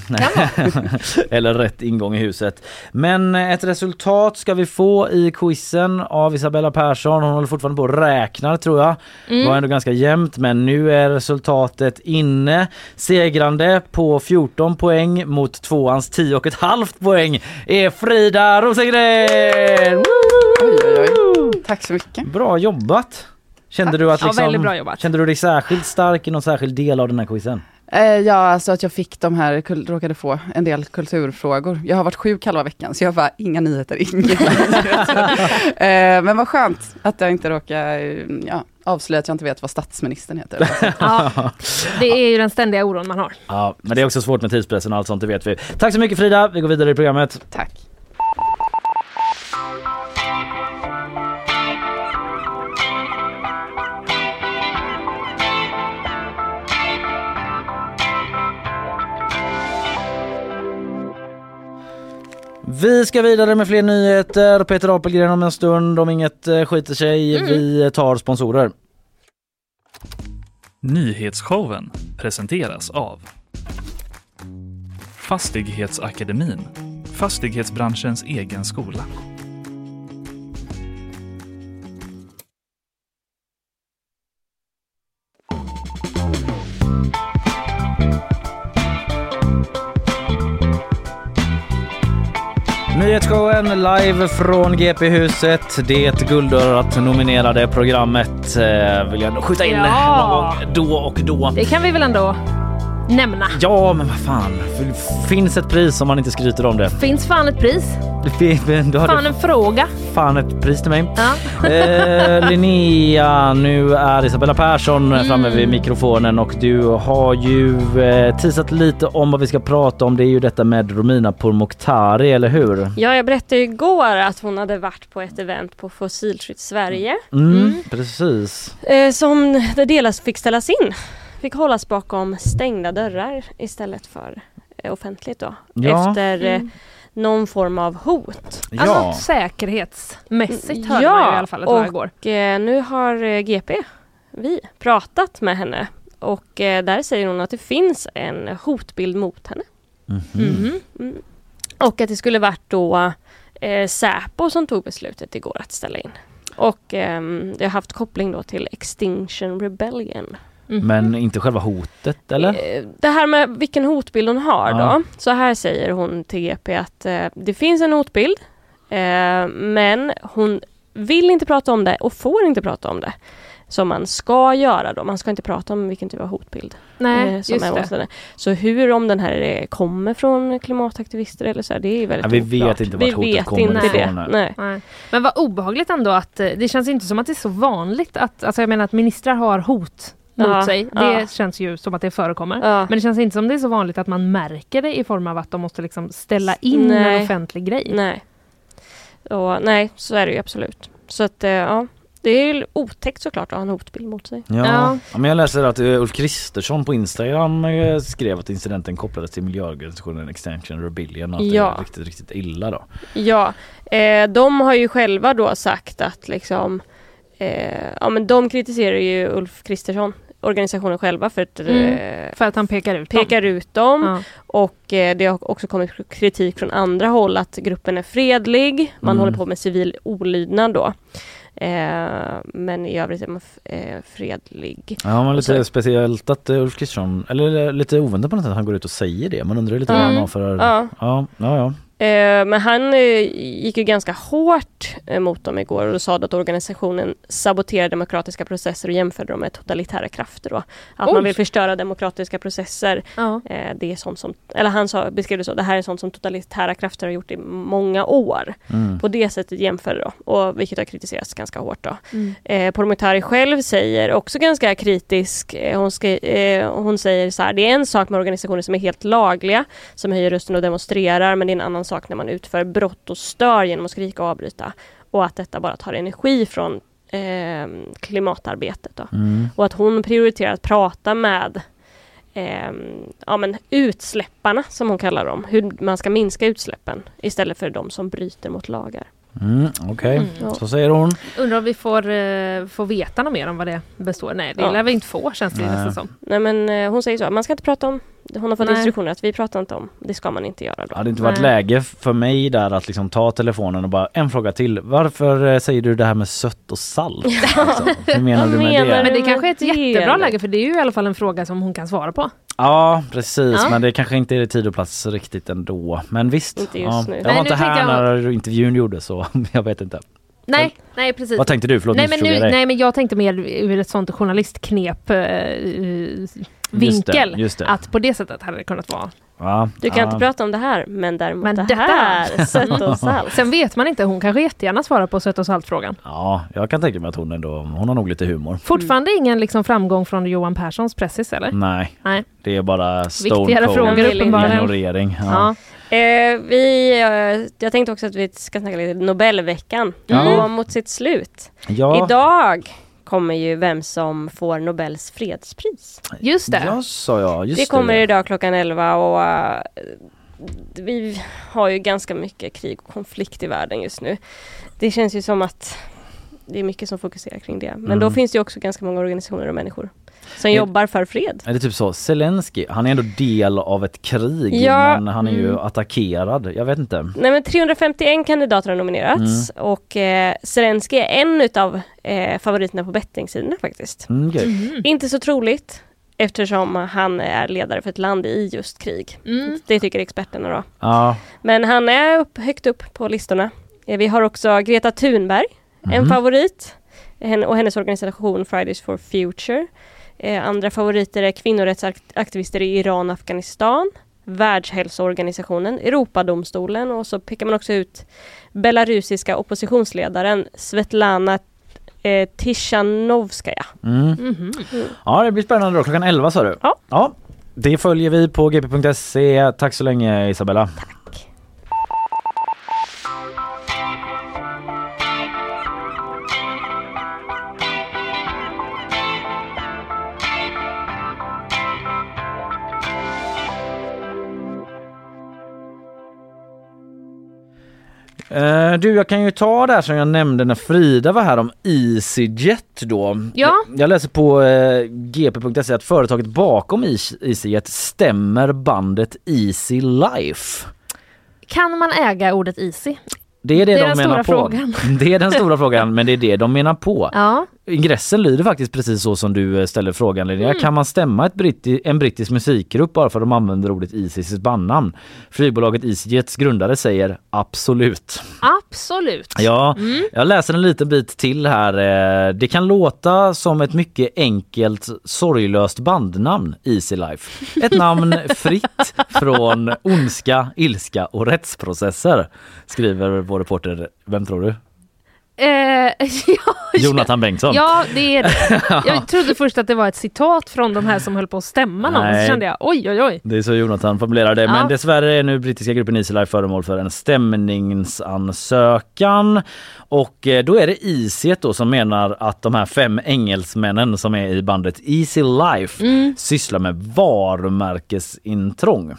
eller rätt ingång i huset. Men eh, ett resultat ska vi få i quizen av Isabella Persson. Hon håller fortfarande på och räknar tror jag. Det var ändå ganska jämnt men nu är resultatet inne. Segrande på 14 poäng mot tvåans 10 och ett halvt poäng är Frida Rosengren! Oj, oj, oj. Tack så mycket. Bra jobbat! Kände du, att Ja, liksom, väldigt bra jobbat. kände du dig särskilt stark i någon särskild del av den här quizen? Eh, ja, alltså att jag fick de här, råkade få en del kulturfrågor. Jag har varit sjuk halva veckan, så jag var inga nyheter, nyheter. eh, Men vad skönt att jag inte råkar eh, ja, avslöja att jag inte vet vad statsministern heter. Ja, det är ju den ständiga oron man har. Ja, men det är också svårt med tidspressen och allt sånt, det vet vi. Tack så mycket Frida, vi går vidare i programmet. Tack. Vi ska vidare med fler nyheter. Peter Apelgren om en stund om inget eh, skiter sig. Vi tar sponsorer. Nyhetsshowen presenteras av Fastighetsakademin, fastighetsbranschens egen skola. Nyhetsshowen live från GP-huset. Det guldörat nominerade programmet eh, vill jag skjuta in Ja. någon gång då och då. Det kan vi väl ändå nämna. Ja, men vad fan. Finns ett pris om man inte skryter om det. Finns fan ett pris. du har Fan en fråga. fan ett pris till mig. Ja. Eh, Linnea, nu är Isabella Persson Mm. framme vid mikrofonen och du har ju eh, teasat lite om vad vi ska prata om. Det är ju detta med Romina Pourmokhtari, eller hur? Ja, jag berättade ju igår att hon hade varit på ett event på Fossilfritt Sverige Mm, Precis. eh, som det delas fick ställas in. Fick hållas bakom stängda dörrar istället för eh, offentligt då. Ja. Efter eh, Mm. någon form av hot. Alltså Ja. säkerhetsmässigt hörde Ja, man ju i alla fall att det var och-. Och eh, nu har eh, GP, vi, pratat med henne och eh, där säger hon att det finns en hotbild mot henne. Mhm. Mhm. Mm. Och att det skulle varit då eh, Säpo som tog beslutet igår att ställa in. Och ehm, det har haft koppling då till Extinction Rebellion. Mhm. Men inte själva hotet, eller? Eh, Det här med vilken hotbild hon har Ja. då. Så här säger hon till GP att eh, det finns en hotbild eh, men hon vill inte prata om det och får inte prata om det. Som man ska göra då. Man ska inte prata om vilken typ av hotbild. Nej, eh, som just är det. Så hur om den här eh, kommer från klimataktivister eller så här, det är väldigt Ja, vi oklart. vet inte vart Vi hotet vet kommer inte ifrån, det. nej. Nej. Nej. Men vad obehagligt ändå att det känns inte som att det är så vanligt att, alltså jag menar att ministrar har hot mot Ja, sig. Det ja. känns ju som att det förekommer. Ja. Men det känns inte som det är så vanligt att man märker det i form av att de måste liksom ställa in Nej. en offentlig grej. Nej. Och, nej, så är det ju absolut. Så att eh, ja, det är ju otäckt såklart att ha en hotbild mot sig. Ja. Ja. men jag läser att eh, Ulf Kristersson på Instagram eh, skrev att incidenten kopplades till miljöorganisationen Extinction Rebellion och att det Ja. är riktigt, riktigt illa då. Ja, eh, de har ju själva då sagt att liksom eh, Ja men de kritiserar ju Ulf Kristersson, organisationen själva för att Mm. eh, För att han pekar ut dem. pekar ut dem. Ja. Och eh, det har också kommit kritik från andra håll att gruppen är fredlig. Man Mm. håller på med civil olydnad då. Eh, men i övrigt är man eh, fredlig. Ja men lite så- speciellt att eh, Ulf Kristersson, eller lite oväntat på något sätt att han går ut och säger det. Man undrar lite vad Mm. han har för... Ja. Ja, ja, ja. Eh, men han eh, gick ju ganska hårt eh, mot dem igår och sa att organisationen saboterar demokratiska processer och jämförde dem med totalitära krafter. Då. Att Oj. man vill förstöra demokratiska processer. Ja. Det är sånt som, eller han sa, beskrev det så, det här är sånt som totalitära krafter har gjort i många år. Mm. På det sättet jämför det då, och vilket har kritiserats ganska hårt. Då. Mm. Eh, Pourmokhtari själv säger också ganska kritisk, hon, ska, eh, hon säger så här, det är en sak med organisationer som är helt lagliga, som höjer rösten och demonstrerar, men det är en annan sak när man utför brott och stör genom att skrika och avbryta. Och att detta bara tar energi från eh, klimatarbetet. Mm. Och att hon prioriterar att prata med eh, ja, men utsläpparna, som hon kallar dem. Hur man ska minska utsläppen istället för de som bryter mot lagar. Mm, Okej, Mm. så säger hon. Undrar om vi får, eh, får veta något mer om vad det består? Nej, det Ja. lär vi inte få känns det nästan som. Nej men eh, hon säger så, man ska inte prata om Hon har fått Nej. instruktioner att vi pratar inte om, det ska man inte göra då. Hade det inte varit Nej. läge för mig där att liksom ta telefonen och bara en fråga till. Varför eh, säger du det här med sött och salt? Liksom? Hur menar du med det? Men det kanske är ett jättebra läge för det är ju i alla fall en fråga som hon kan svara på. Ja precis Ja. men det kanske inte är tid och plats riktigt ändå. Men visst. Inte ja. Jag Nej, var inte nu tänkte här jag- när intervjun gjordes så jag vet inte. Nej, nej precis. Vad tänkte du? Förlåt nej, men nu, jag dig. nej men jag tänkte mer ur ett sånt journalistknep eh, eh, Just det, vinkel. just det. Att på det sättet hade det kunnat vara. Ja, Du kan ja. inte prata om det här, men däremot Men det detta- här, sött och salt. Sen vet man inte, hon kanske jättegärna svarar på sött och salt-frågan. Ja, jag kan tänka mig att hon ändå, hon har nog lite humor. Fortfarande ingen liksom framgång från Johan Perssons pressis eller? Nej, Nej. det är bara stone Viktigare cold frågor ignorering. Ja. Ja. Eh, vi, eh, jag tänkte också att vi ska snacka lite Nobelveckan. Ja. Går mot sitt slut. Ja. Idag kommer ju vem som får Nobels fredspris. Just det. Ja, sa jag. Just det kommer det. idag klockan 11 och eh, vi har ju ganska mycket krig och konflikt i världen just nu. Det känns ju som att det är mycket som fokuserar kring det. Men Mm. då finns det ju också ganska många organisationer och människor som Är- jobbar för fred. Är det typ så? Zelensky, han är ändå del av ett krig Ja, men han är ju mm. attackerad. Jag vet inte. Nej men 351 kandidater har nominerats och eh, Zelensky är en utav eh, favoriterna på bettingsidorna faktiskt. Mm, okej. Inte så troligt eftersom han är ledare för ett land i just krig. Mm. Det tycker experterna då. Ja. Men han är upp, högt upp på listorna. Eh, Vi har också Greta Thunberg, en Mhm. favorit. Och hennes organisation Fridays for Future. Eh, andra favoriter är kvinnorättsaktivister i Iran och Afghanistan. Världshälsoorganisationen, Europadomstolen och så pekar man också ut belarusiska oppositionsledaren Svetlana eh, Tishanovskaja. Mm. Mhm. Ja det blir spännande då. Klockan 11 sa du? Ja. ja. Det följer vi på gp.se. Tack så länge Isabella. Tack. Eh, du jag kan ju ta där som jag nämnde när Frida var här om EasyJet då. Ja. Jag, läser på eh, gp.se att företaget bakom Eas- EasyJet stämmer bandet Easy Life. Kan man äga ordet easy? Det är det, Det är de den menar stora på. frågan. Det är den stora frågan men det är det de menar på. Ja. Ingressen lyder faktiskt precis så som du eh, ställer frågan Linnea. Mm. Kan man stämma ett britti- en brittisk musikgrupp bara för att de använder ordet Easy i sitt bandnamn? Flygbolaget EasyJets grundare säger absolut. Absolut. Ja, Mm. jag läser en liten bit till här. Eh, Det kan låta som ett mycket enkelt sorglöst bandnamn, Easy Life. Ett namn fritt från ondska, ilska och rättsprocesser, skriver vår reporter. Vem tror du? Eh, ja, Jonathan Bengtsson. Ja, det är det. Jag trodde först att det var ett citat från de här som höll på att stämma någon. Nej. Så kände jag oj, oj, oj. Det är så Jonathan formulerar det. Ja. Men dessvärre är nu brittiska gruppen Easy Life föremål för en stämningsansökan. Och eh, då är det Easy då som menar att de här fem engelsmännen som är i bandet Easy Life Mm. sysslar med varumärkesintrång.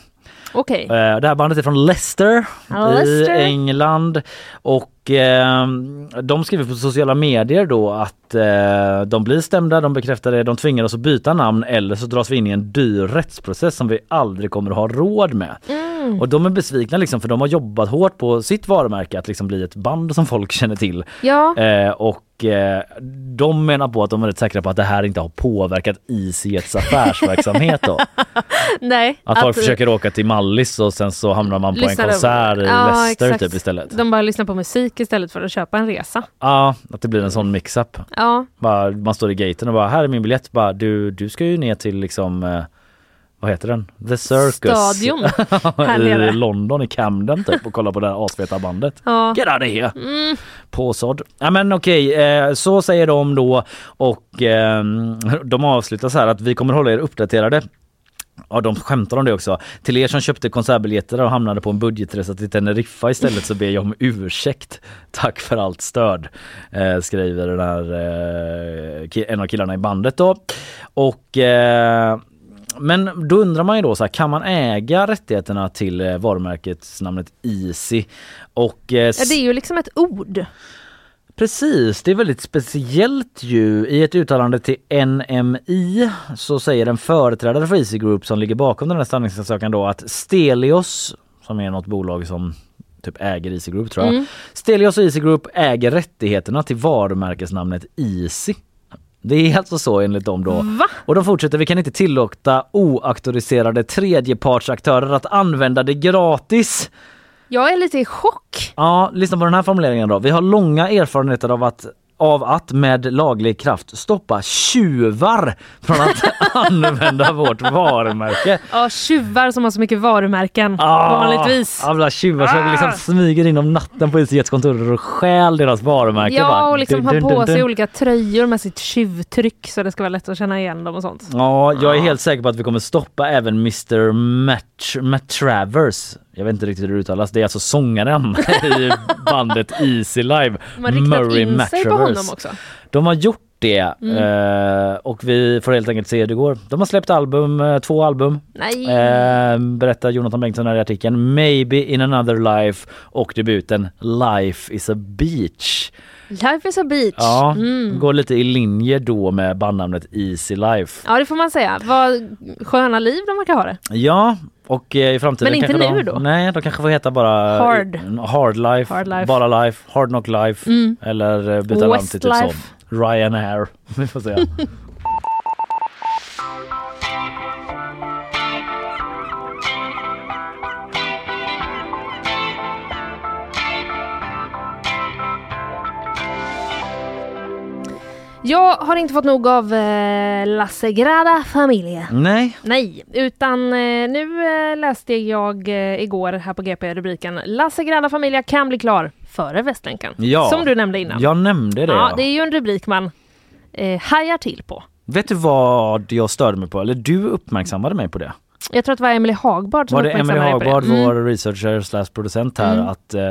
Okej. Eh, Det här bandet är från Leicester, Ja, i Leicester. England och eh, de skriver på sociala medier då att eh, de blir stämda, de bekräftar det, de tvingar oss att byta namn eller så dras vi in i en dyr rättsprocess som vi aldrig kommer att ha råd med. Mm. Och de är besvikna liksom för de har jobbat hårt på sitt varumärke att liksom bli ett band som folk känner till. Ja. Eh, och eh, de menar på att de är rätt säkra på att det här inte har påverkat EasyJets affärsverksamhet då. Nej. Att folk försöker åka till Mallis och sen så hamnar man på en Lyssnar de- konsert i Ja, Leicester exakt. typ istället. De bara lyssnar på musik istället för att köpa en resa. Ja, att det blir en sån mix-up. Ja. Bara, man står i gaten och bara här är min biljett. Bara, du, du ska ju ner till liksom eh, vad heter den? The Circus. Stadion I. London i Camden typ och kolla på det här asfeta bandet. Ja. Get out of here! Mm. Påsådd. Ja men okej, eh, så säger de då och eh, de avslutar så här att vi kommer hålla er uppdaterade. Ja, de skämtar om det också. Till er som köpte konsertbiljetter och hamnade på en budgetresa till Teneriffa istället så ber jag om ursäkt. Tack för allt stöd, eh, skriver den här, eh, en av killarna i bandet då. Och eh, men då undrar man ju då så här, kan man äga rättigheterna till eh, varumärkesnamnet Easy? Och eh, ja, det är ju liksom ett ord. Precis, det är väldigt speciellt ju. I ett uttalande till NMI så säger en företrädare för Easy Group som ligger bakom den här stämningsansökan då att Stelios, som är något bolag som typ äger Easy Group tror jag. Mm. Stelios och Easy Group äger rättigheterna till varumärkesnamnet Easy. Det är alltså så enligt dem då. Va? Och de fortsätter, vi kan inte tillåta oauktoriserade tredjepartsaktörer att använda det gratis. Jag är lite i chock. Ja, lyssna på den här formuleringen då. Vi har långa erfarenheter av att av att med laglig kraft stoppa tjuvar från att använda vårt varumärke. Ja, tjuvar som har så mycket varumärken. Ah, Vanligtvis. Alla tjuvar som Ah. liksom smyger in om natten på EasyJets kontor och stjäl deras varumärke. Ja, bara och liksom dun, ha dun, på sig olika tröjor med sitt tjuvtryck så det ska vara lätt att känna igen dem och sånt. Ja, jag är helt säker på att vi kommer stoppa även Mr. Matt, Matt Travers. Jag vet inte riktigt hur det uttalas. Det är alltså sångaren i bandet Easy Live. Murray in Matt sig på Travers. honom också. De har gjort det Mm. eh, och vi får helt enkelt se hur det går. De har släppt album, eh, två album. Nej. Eh, berättar Jonathan Bengtsson här i artikeln. Maybe in another life och debuten Life is a beach. Life is a beach. Ja, Mm. går lite i linje då med bandnamnet Easy Life. Ja det får man säga. Vad sköna liv de verkar ha det. Ja, och eh, i framtiden Men inte kanske nu de, då? Nej, de kanske får heta bara Hard. hard life, Hard life. bara life, Hard Knock Life Mm. eller eh, byta namn till typ som Ryanair. Vi får se. Jag har inte fått nog av eh, La Sagrada Familia. Nej, Nej, utan eh, nu eh, läste jag eh, igår här på GP rubriken La Sagrada Familia kan bli klar före Västlänken. Ja. Som du nämnde innan. jag nämnde det. ja, ja. det är ju en rubrik man eh, hajar till på. Vet du vad jag störde mig på? Eller du uppmärksammade mig på det? Jag tror att det var Emelie Hagbard som Var det Emelie Hagbard, det. Mm. vår researcher slash producent här, Mm. att, eh,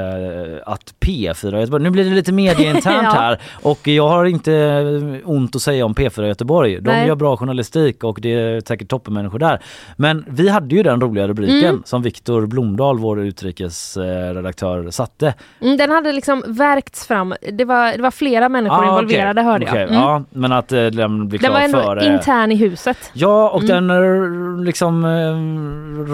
att P4 Göteborg, nu blir det lite medieinternt Ja. här och jag har inte ont att säga om P4 Göteborg. De Nej. gör bra journalistik och det är säkert toppenmänniskor där. Men vi hade ju den roliga rubriken Mm. som Viktor Blomdahl, vår utrikesredaktör, satte. Mm, den hade liksom värkts fram. Det var, det var flera människor Ah, involverade okej. hörde jag. Okej, Mm. Ja, men att eh, den Den klar var ändå före... intern i huset. Ja och Mm. den eh, liksom eh,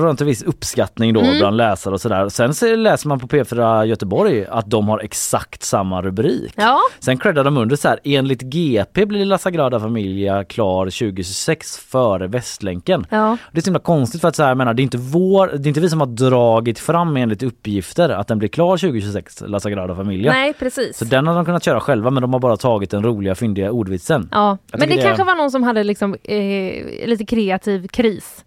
rönt en viss uppskattning då Mm. bland läsare och sådär. Sen så läser man på P4 Göteborg att de har exakt samma rubrik. Ja, Sen creddar de under så här, enligt GP blir La Sagrada Familia klar 2026 före Västlänken. ja. Det är så himla konstigt för att så här, menar, det är inte vår, det är inte vi som har dragit fram enligt uppgifter att den blir klar 2026, La Sagrada Familia. nej precis. Så den har de kunnat köra själva men de har bara tagit den roliga fyndiga ordvitsen. Ja, men det, det- kanske var någon som hade liksom eh, lite kreativ kris.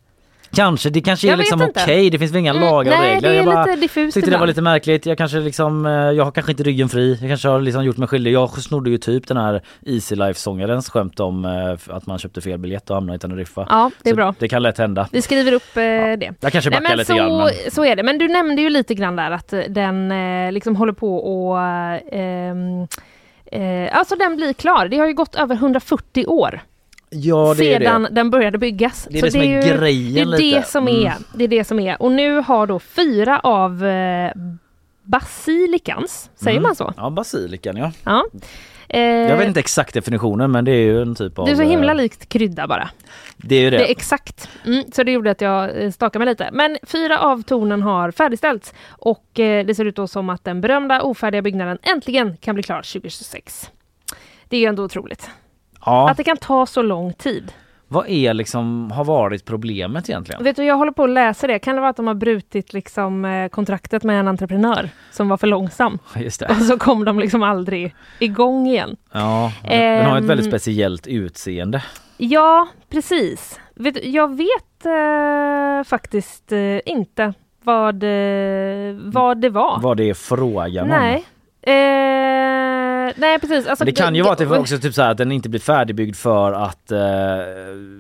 Kanske, det kanske är liksom okej, det finns väl inga Mm, lagar och nej, regler. det är jag bara lite diffust tyckte det var lite märkligt. Jag kanske liksom, eh, jag har kanske inte ryggen fri. Jag kanske har liksom gjort mig skyldig. Jag snodde ju typ den här Easy Life-sångarens skämt om eh, att man köpte fel biljett och hamnade i Teneriffa. Ja, det är Så bra. Det kan lätt hända. Vi skriver upp eh, det. Jag kanske backar Nej, lite så, grann. Men... så är det. Men du nämnde ju lite grann där att den eh, liksom håller på och ehm, eh, Alltså den blir klar. Det har ju gått över 140 år Ja, det sedan det. den började byggas. Det är Så det som är ju, grejen det är lite. det som Mm. är. Det är det som är. Och nu har då fyra av eh, basilikans, säger Mm. man så? Ja, basilikan ja. Ja. Eh, Jag vet inte exakt definitionen men det är ju en typ av... det är så himla eh, likt krydda bara. Det är ju det. Det är exakt. Mm, så det gjorde att jag stakade mig lite. Men fyra av tornen har färdigställts och eh, det ser ut då som att den berömda ofärdiga byggnaden äntligen kan bli klar 2026. Det är ju ändå otroligt. Ja. Att det kan ta så lång tid. Vad är liksom, har varit problemet egentligen? Vet du, jag håller på att läsa det. Kan det vara att de har brutit liksom, eh, kontraktet med en entreprenör som var för långsam? Just det. Och så kom de liksom aldrig igång igen. Ja, den har ett väldigt Ehm, speciellt utseende. Ja, precis. Vet, du, jag vet eh, faktiskt eh, inte vad, eh, vad det var. Vad det är frågan om. Nej. Nej precis. Alltså, det kan ju vara att det också typ så här att den inte blir färdigbyggd för att eh,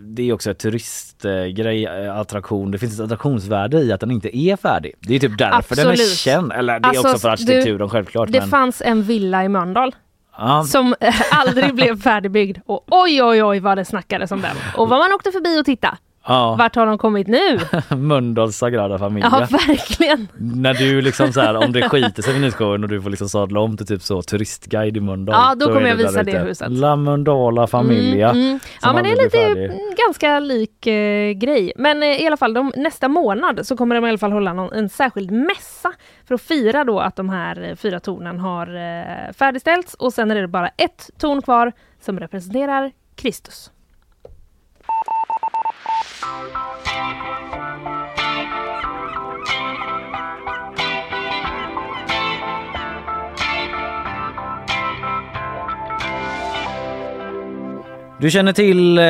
det är också ett turistgrej, eh, attraktion. Det finns ett attraktionsvärde i att den inte är färdig. Det är typ därför den är Absolut. känd. Eller det är Alltså, också för du- arkitekturen självklart. Det men, fanns en villa i Mölndal ja, som eh, aldrig blev färdigbyggd och oj oj oj vad det snackades om den. Och vad man åkte förbi och titta. Ja. Vart har de kommit nu? Mölndals Sagrada Familia. Ja verkligen. När du liksom så här, om det skiter sig vid Nyhetsshowen och du får liksom sadla om till typ så turistguide i Mölndal. Ja, då är kommer jag visa det huset. La Mölndala Familia. Mm, mm. Ja men det är lite färdig. ganska lik eh, grej. Men eh, i alla fall de, nästa månad så kommer de i alla fall hålla någon, en särskild mässa för att fira då att de här eh, fyra tornen har eh, färdigställts och sen är det bara ett torn kvar som representerar Kristus. Thank you. Du känner till eh,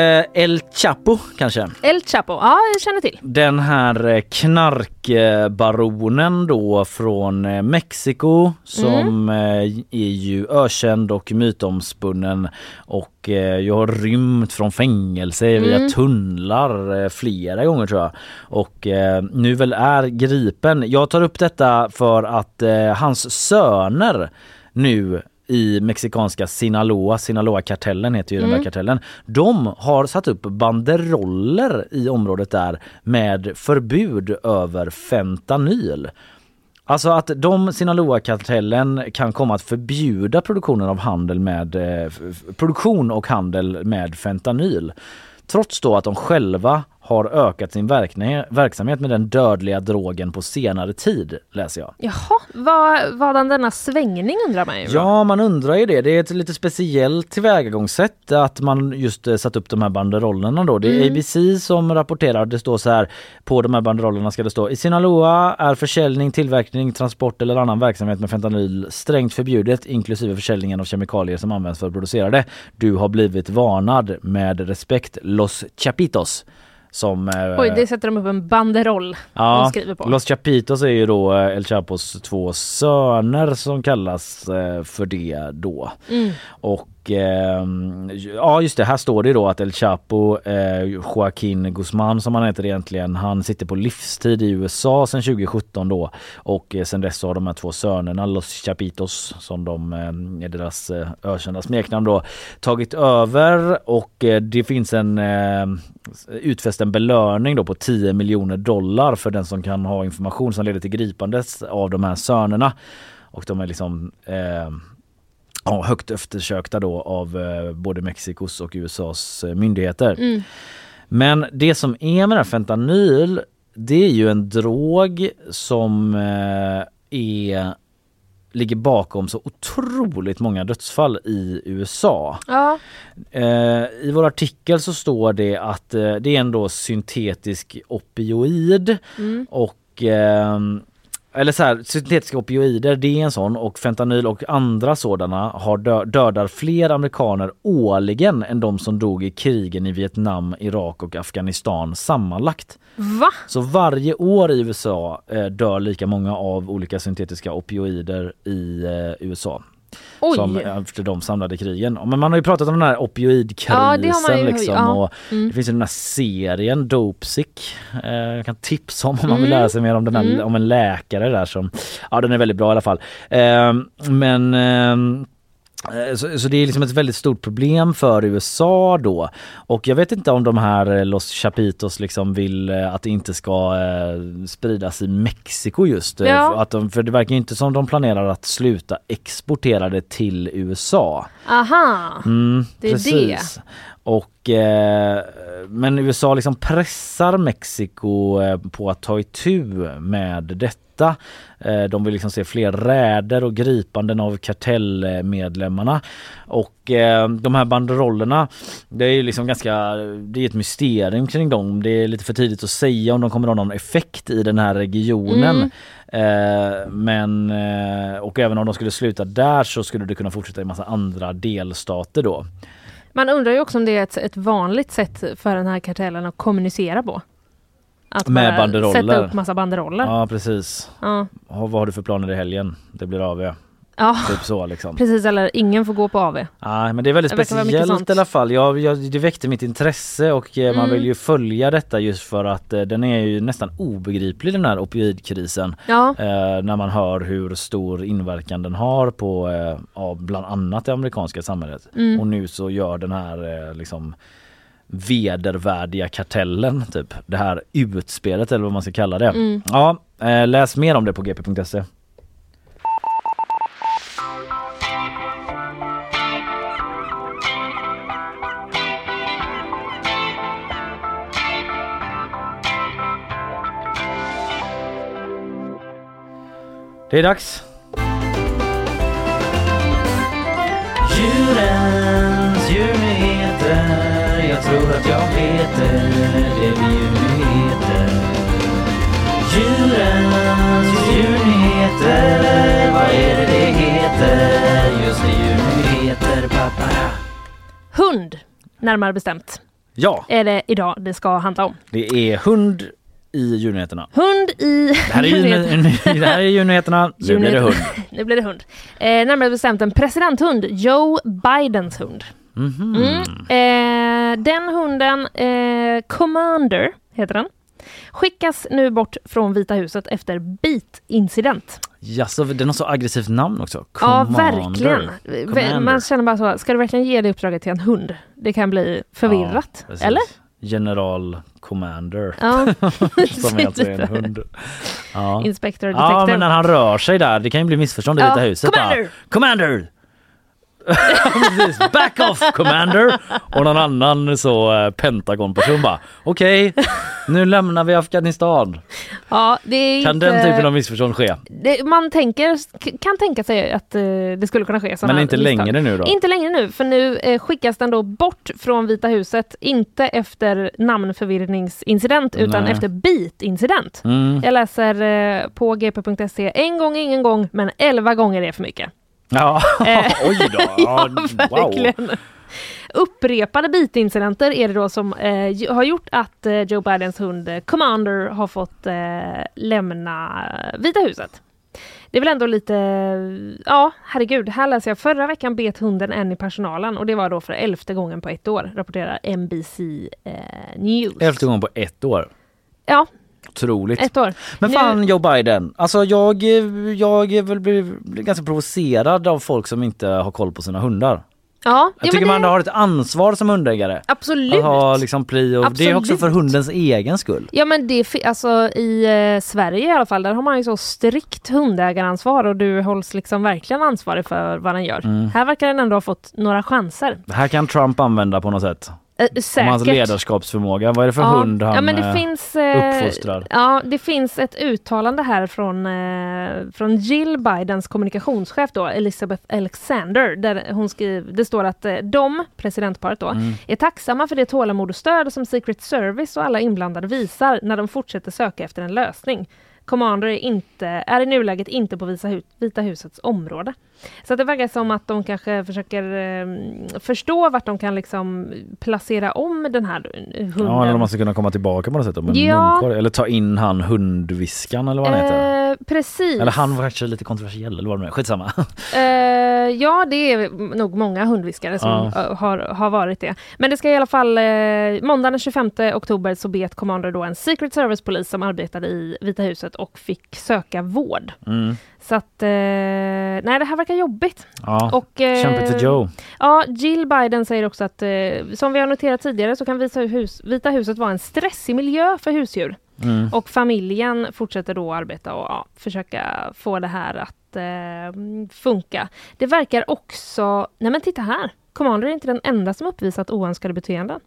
El Chapo kanske? El Chapo, ja jag känner till. Den här eh, knarkbaronen då från eh, Mexiko som eh, är ju ökänd och mytomspunnen och jag har rymt från fängelse via Mm. tunnlar eh, flera gånger tror jag. Och nu väl är gripen. Jag tar upp detta för att hans söner nu i mexikanska Sinaloa, Sinaloa-kartellen heter ju den Mm. där kartellen. De har satt upp banderoller i området där med förbud över fentanyl. Alltså att de, Sinaloa-kartellen kan komma att förbjuda produktionen av handel med eh, produktion och handel med fentanyl. Trots då att de själva har ökat sin verksamhet med den dödliga drogen på senare tid, läser jag. Jaha, vad, vadan denna svängning undrar man ju. Ja, man undrar ju det. Det är ett lite speciellt tillvägagångssätt att man just eh, satt upp de här banderollerna då. Det är Mm. ABC som rapporterar. Det står så här på de här banderollerna ska det stå i Sinaloa är försäljning, tillverkning, transport eller annan verksamhet med fentanyl strängt förbjudet inklusive försäljningen av kemikalier som används för att producera det. Du har blivit varnad med respekt Los Chapitos. Som, eh, Oj, det sätter de upp en banderoll de skriver på. Los Chapitos är ju då eh, El Chapos två söner som kallas eh, för det då. Mm. Och Ehm, ja just det, här står det då att El Chapo, eh, Joaquin Guzman som han heter egentligen, han sitter på livstid i USA sedan 2017 då. Och eh, sedan dess har de här två sönerna, Los Chapitos som de eh, är deras eh, ökända smeknamn då, tagit över och eh, det finns en eh, utfäst en belöning då på 10 miljoner dollar för den som kan ha information som leder till gripandet av de här sönerna. Och de är liksom eh, ja, högt eftersökta då av eh, både Mexikos och USAs eh, myndigheter. Mm. Men det som är med den fentanyl det är ju en drog som eh, är ligger bakom så otroligt många dödsfall i USA. Ja, Eh, I vår artikel så står det att eh, det är en då syntetisk opioid Mm. och ehm, eller så här, syntetiska opioider det är en sån och fentanyl och andra sådana har dö- dödar fler amerikaner årligen än de som dog i krigen i Vietnam, Irak och Afghanistan sammanlagt. va? Så varje år i USA eh, dör lika många av olika syntetiska opioider i eh, USA. Oj. Som efter de samlade krigen. Men man har ju pratat om den här opioidkrisen Ja, ju- liksom. ja. Och Mm. Det finns ju den här serien Dopesick. Eh, jag kan tipsa om om man vill Mm. lära sig mer om den här, Mm. om en läkare där som, ja den är väldigt bra i alla fall. Eh, men eh, så, så det är liksom ett väldigt stort problem för USA då. Och jag vet inte om de här eh, Los Chapitos liksom vill eh, att det inte ska eh, spridas i Mexiko just. eh, Ja. För, att de, för det verkar inte som de planerar att sluta exportera det till USA. Aha, Mm, det är precis. Och, eh, men USA liksom pressar Mexiko eh, på att ta itu med detta. Eh, de vill liksom se fler räder och gripanden av kartellmedlemmarna. Och eh, de här banderollerna, det är ju liksom ganska, det är ett mysterium kring dem. Det är lite för tidigt att säga om de kommer att ha någon effekt i den här regionen. Eh, men, eh, och även om de skulle sluta där så skulle det kunna fortsätta i massa andra delstater då. Man undrar ju också om det är ett, ett vanligt sätt för den här kartellen att kommunicera på. Att Med banderoller. sätta upp massa banderoller. Ja precis. Ja. Vad har du för planer i helgen? Det blir AW. Ja, Typ så liksom. precis. Eller ingen får gå på AV. Nej men det är väldigt Det speciellt i alla fall. Jag, jag, det väckte mitt intresse och eh, man Mm. vill ju följa detta just för att eh, den är ju nästan obegriplig den här opioidkrisen. Ja, Eh, när man hör hur stor inverkan den har på eh, ja, bland annat det amerikanska samhället. Mm. Och nu så gör den här eh, liksom vedervärdiga kartellen, typ det här utspelet eller vad man ska kalla det. Mm. Ja, eh, läs mer om det på gp.se. Det är dags. Djurens djurnyheter Jag tror att jag vet det Det blir djurnyheter Djurens djurnyheter Vad är det det heter? Just det, djurnyheter pappa hund närmare bestämt Ja, är det idag det ska handla om. det är hund i djurnyheterna. Hund i... Det här är, djurny- det här är djurnyheterna, nu blir det hund. nu blir det hund. Eh, närmare bestämt en presidenthund, Joe Bidens hund. Mhm. Mm. Eh, den hunden, eh, Commander heter den, skickas nu bort från Vita huset efter bit-incident. Jaså, den har så aggressivt namn också. Ja, Commander. verkligen. Commander. Man känner bara så, ska du verkligen ge det uppdraget till en hund? Det kan bli förvirrat. Ja, eller? General Commander. Ja. som är alltså en hund. Ja. Inspector Ja Detective. men när han rör sig där, det kan ju bli missförstånd i Ja, Vita huset. Commander! Bara, Commander! Precis, back off commander! Och någon annan så eh, Pentagon-person bara okej, nu lämnar vi Afghanistan. Ja, det är Kan inte... den typen av missförstånd ske? det, man tänker, kan tänka sig att eh, det skulle kunna ske Men inte längre nu då? Inte längre nu, för nu eh, skickas den då bort från Vita huset, inte efter namnförvirringsincident utan Nej. efter bitincident. Mm. Jag läser eh, på gp.se, en gång ingen gång, men elva gånger är för mycket. Ja, Eh, oj då. Ja, wow. Upprepade bitincidenter är det då som eh, har gjort att eh, Joe Bidens hund eh, Commander har fått eh, lämna Vita huset. Det är väl ändå lite, ja herregud, här läser jag förra veckan bet hunden en i personalen och det var då för elfte gången på ett år, rapporterar NBC eh, News. Elfte gången på ett år. Ja, Otroligt. ett år. Men Nu- fan Joe Biden, alltså jag, jag är väl blir, ganska provocerad av folk som inte har koll på sina hundar. Ja, Jag ja, tycker men man det, har ett ansvar som hundägare. absolut. Att ha liksom pli och det är också för Absolut. hundens egen skull. Ja men det, alltså i eh, Sverige i alla fall, där har man ju så strikt hundägaransvar och du hålls liksom verkligen ansvarig för vad den gör. Mm. Här verkar den ändå ha fått några chanser. Det här kan Trump använda på något sätt. Eh, Om säkert. hans ledarskapsförmåga. Vad är det för ja. hund han ja, men det eh, finns, eh, uppfostrar? Ja, det finns ett uttalande här från, från Jill Bidens kommunikationschef då, Elizabeth Alexander, där hon skriver, det står att de, presidentparet då, Mm. är tacksamma för det tålamod och stöd som Secret Service och alla inblandade visar när de fortsätter söka efter en lösning. Commander är, inte, är i nuläget inte på Vita husets område. Så det verkar som att de kanske försöker eh, förstå vart de kan liksom placera om den här hunden. Ja, eller om man ska kunna komma tillbaka på något sätt. Om Ja. Eller ta in han hundviskan eller vad han heter. Eh, precis. Eller han var kanske lite kontroversiell eller vad det nu är. Skitsamma. Eh, ja, det är nog många hundviskare som Ja. eh, har, har varit det. Men det ska i alla fall, eh, måndagen den 25 oktober så bet Commander då en Secret Service-polis som arbetade i Vita huset och fick söka vård. Mm. Så att, eh, nej det här verkar jobbigt. Ja. Och, eh, Kämpe till Joe. Ja, Jill Biden säger också att eh, som vi har noterat tidigare så kan Vita, hus, Vita huset vara en stressig miljö för husdjur. Mm. Och familjen fortsätter då arbeta och ja, försöka få det här att eh, funka. Det verkar också, nej men titta här, Commander är inte den enda som uppvisat oönskade beteenden.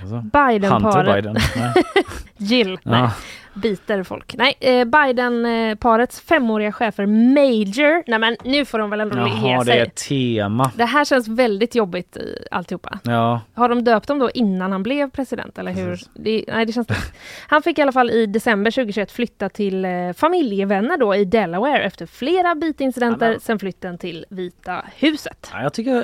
Alltså. Biden-paret, Biden. Nej. Jill, nej, Ja. Biter folk. Nej, eh, Biden-parets femåriga chefer Major, nej men nu får de väl ändå ge Jaha, det sig. är ett tema. Det här känns väldigt jobbigt i alltihopa. Ja. Har de döpt dem då innan han blev president eller hur? Det, nej, det känns Han fick i alla fall i december 2021 flytta till eh, familjevänner då i Delaware efter flera bitincidenter sen flytten till Vita huset. Ja, Jag tycker ja,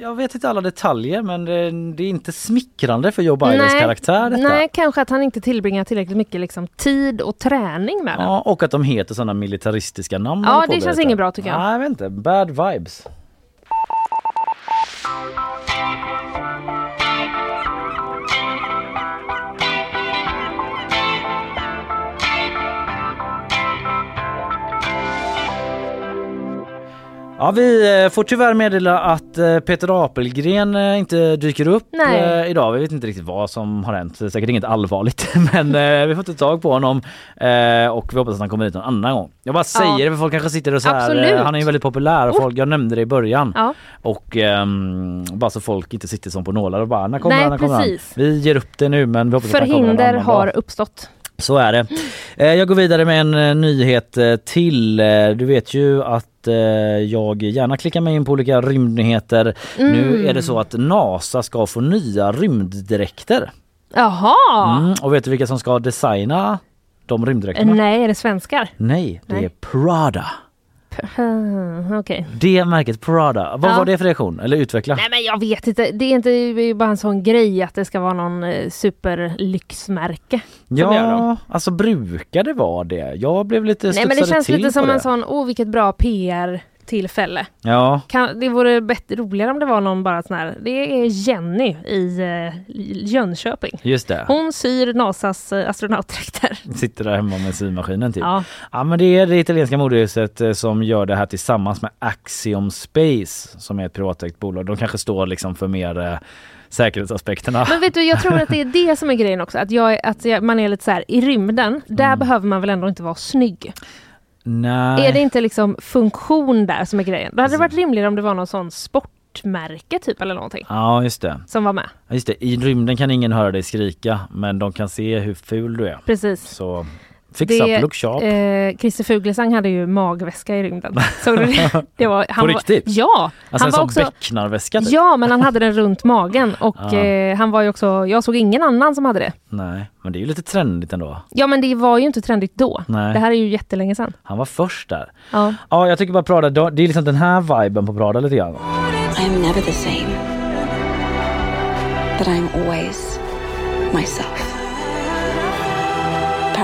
jag vet inte alla detaljer men det, det är inte smickrande för Joe Bidens Nej, karaktär detta. Nej, kanske att han inte tillbringar tillräckligt mycket liksom, tid och träning med den. Ja, och att de heter sådana militaristiska namn. Ja, det känns inget bra, tycker jag. Nej, jag vet inte. Bad vibes. Ja, vi eh, får tyvärr meddela att eh, Peter Apelgren eh, inte dyker upp Nej. idag. Vi vet inte riktigt vad som har hänt. Säkert inget allvarligt, men vi får inte tag på honom och vi hoppas att han kommer hit någon annan gång. Jag bara säger Ja. det för folk kanske sitter och så här, han är ju väldigt populär och Oh. folk, jag nämnde det i början. Ja. Och ehm, bara så folk inte sitter som på nålar och bara när kommer Nej, han, när kommer precis. han? Vi ger upp det nu men vi hoppas att han kommer Förhinder har uppstått. Så är det. Eh, Jag går vidare med en eh, nyhet eh, till. Du vet ju att jag gärna klickar mig in på olika rymdnyheter. Nu Mm. är det så att NASA ska få nya rymddräkter. Jaha! Mm, och vet du vilka som ska designa de rymddräkterna? Nej, är det svenskar? Nej, det Nej. är Prada. Okej. Det märket Prada. Vad Ja. var det för reaktion? Eller utveckla. Nej men jag vet inte, det är inte det är ju bara en sån grej att det ska vara någon eh, superlyxmärke. Ja, alltså brukar det vara det? Jag blev lite Nej men det känns lite som det. en sån, åh vilket bra PR-tillfälle. Ja, Kan, det vore bättre, roligare om det var någon bara sån här, det är Jenny i eh, Jönköping. just det. Hon syr Nasas eh, astronautdräkter. Sitter där hemma med symaskinen typ. Ja. Ja men det är det italienska modehuset eh, som gör det här tillsammans med Axiom Space som är ett privatägt bolag. De kanske står liksom för mer eh, säkerhetsaspekterna. Men vet du, jag tror att det är det som är grejen också. Att, jag, att jag, man är lite så här, i rymden, där Mm. behöver man väl ändå inte vara snygg? Nej. Är det inte liksom funktion där som är grejen? Då hade det varit rimligare om det var någon sån sportmärke typ eller någonting Ja just det. som var med. Ja, Just det. I rymden kan ingen höra dig skrika men de kan se hur ful du är. Precis. Så fix up, look sharp. eh, Christer Fuglesang hade ju magväska i rymden. Såg du det? det var, På riktigt? Var, ja! alltså en var också, becknarväska typ. Ja, men han hade den runt magen och Ja. eh, han var ju också, jag såg ingen annan som hade det. Nej, men det är ju lite trendigt ändå. Ja men det var ju inte trendigt då. Nej. Det här är ju jättelänge sedan. Han var först där. Ja. Ja, jag tycker bara Prada, det är liksom den här viben på Prada lite grann. I am never the same. But I am always myself.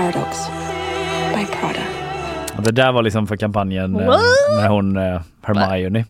Paradox by Prada. Och det där var liksom för kampanjen eh, What? med hon eh, Hermione.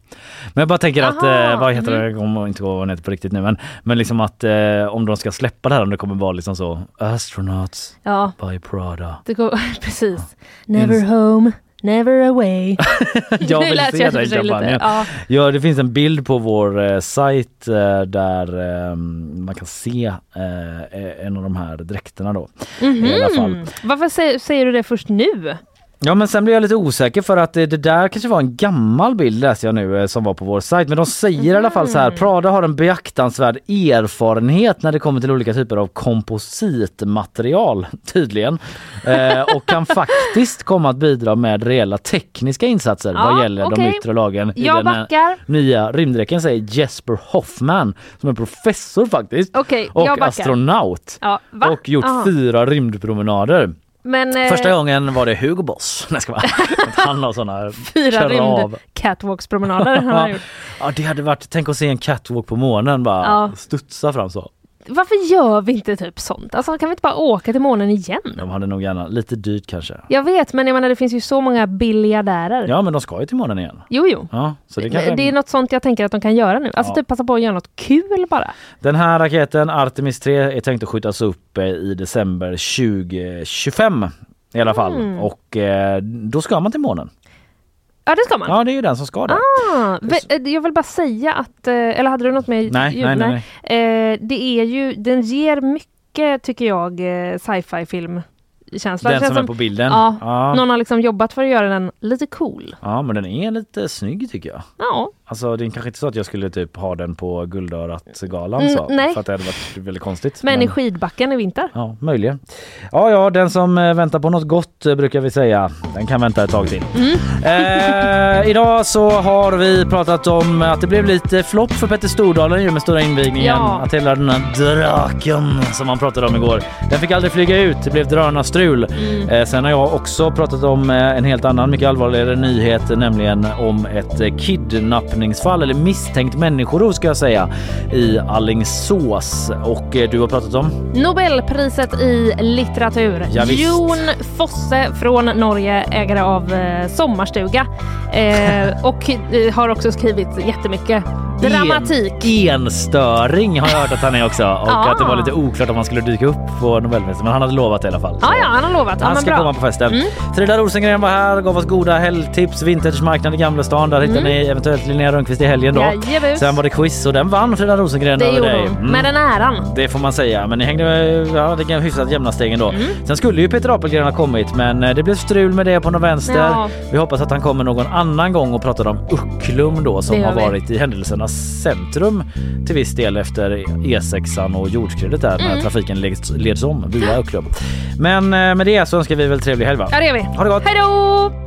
Men jag bara tänker att, Aha, eh, vad heter mm. det, kommer inte ihåg vad hon heter på riktigt nu, men, men liksom att om de ska släppa det här, om det kommer vara liksom så astronauts Ja. by Prada. Det går, precis. Never Ins- home, never away. Jag Nu vill se jag lite- kampanjen. ja. Ja, det finns en bild på vår eh, sajt eh, där eh, man kan se eh, en av de här dräkterna då. I alla fall. Varför säger, säger du det först nu? Ja men sen blir jag lite osäker för att det, det där kanske var en gammal bild läser jag nu eh, som var på vår sajt. Men de säger i alla fall så här, Prada har en beaktansvärd erfarenhet när det kommer till olika typer av kompositmaterial tydligen. Eh, och kan faktiskt komma att bidra med reella tekniska insatser Ja, vad gäller de okej. yttre lagen i Jag den här backar. nya rymddräkten säger Jesper Hoffman som är professor faktiskt Okej, och astronaut Ja, och gjort Aha. fyra rymdpromenader. Men, eh, Första gången var det Hugo Boss. Nej, ska vara. Han har såna Fyra krav. rymd catwalkspromenader han har gjort. Ja det hade varit, tänk att se en catwalk på månen bara Ja. studsa fram så. Varför gör vi inte typ sånt? Alltså kan vi inte bara åka till månen igen? De hade nog gärna, lite dyrt kanske. Jag vet, men jag menar det finns ju så många biljardärer. Ja men de ska ju till månen igen. Jo, jo. Ja, så det Det, kanske... är något sånt jag tänker att de kan göra nu. Alltså Ja. typ passa på att göra något kul bara. Den här raketen Artemis 3 är tänkt att skjutas upp eh, i december 2025 i alla fall. Mm. Och eh, då ska man till månen. Ja, det ska man. Ja det är ju den som ska det. Ah, eh, jag vill bara säga att, eh, eller hade du något med Nej, ljud? nej, nej, Eh, det är ju, den ger mycket tycker jag sci-fi film känsla. Den känns som är på bilden? Ja, Ja. någon har liksom jobbat för att göra den lite cool. Ja men den är lite snygg tycker jag. Ja, Alltså det är kanske inte så att jag skulle typ ha den på Guldörat-galan Mm, så. nej. För att det hade varit väldigt konstigt. men i skidbacken i vinter. Ja, möjligen. Ja, ja, den som eh, väntar på något gott eh, brukar vi säga. Den kan vänta ett tag till. Eh, idag så har vi pratat om att det blev lite flopp för Petter Stordalen ju med stora invigningen. Ja. Att hela den här draken som man pratade om igår, den fick aldrig flyga ut. Det blev drönarstrul. Mm. Eh, sen har jag också pratat om eh, en helt annan, mycket allvarligare nyhet, nämligen om ett eh, kidnappningsfall eller misstänkt människorov ska jag säga i Allingsås. Och eh, du har pratat om? Nobelpriset i litteratur. Ja. Jon Fosse från Norge, ägare av eh, Sommarstuga. Eh, och eh, har också skrivit jättemycket dramatik. En, enstöring har jag hört att han är också och Ah. att det var lite oklart om han skulle dyka upp på Nobelpriset men han hade lovat i alla fall. Ja, ja, han har lovat. Ja, Han men ska bra. komma på festen. Mm. Frida Rosengren var här gav oss goda helgtips. Vintagemarknad i Gamlestan. Där hittar Mm. ni eventuellt Linnea Rönnqvist i helgen då. Jajebus. Sen var det quiz och den vann Frida Rosengren Det över dig. Mm. Med den äran. Det får man säga, men ni hängde ja, det hyfsat jämna steg ändå. Mm. Sen skulle ju Peter Apelgren ha kommit men eh, det blev strul med det på någon vänster. Ja. Vi hoppas att han kommer någon annan gång och pratar om Ucklum då som har varit i händelsernas centrum till viss del efter E6an och jordskredet där när Mm. trafiken leds, leds om via Ucklum. Men eh, med det så önskar vi väl trevlig helg va? Ja, det gör vi. Ha det gott! Hej då!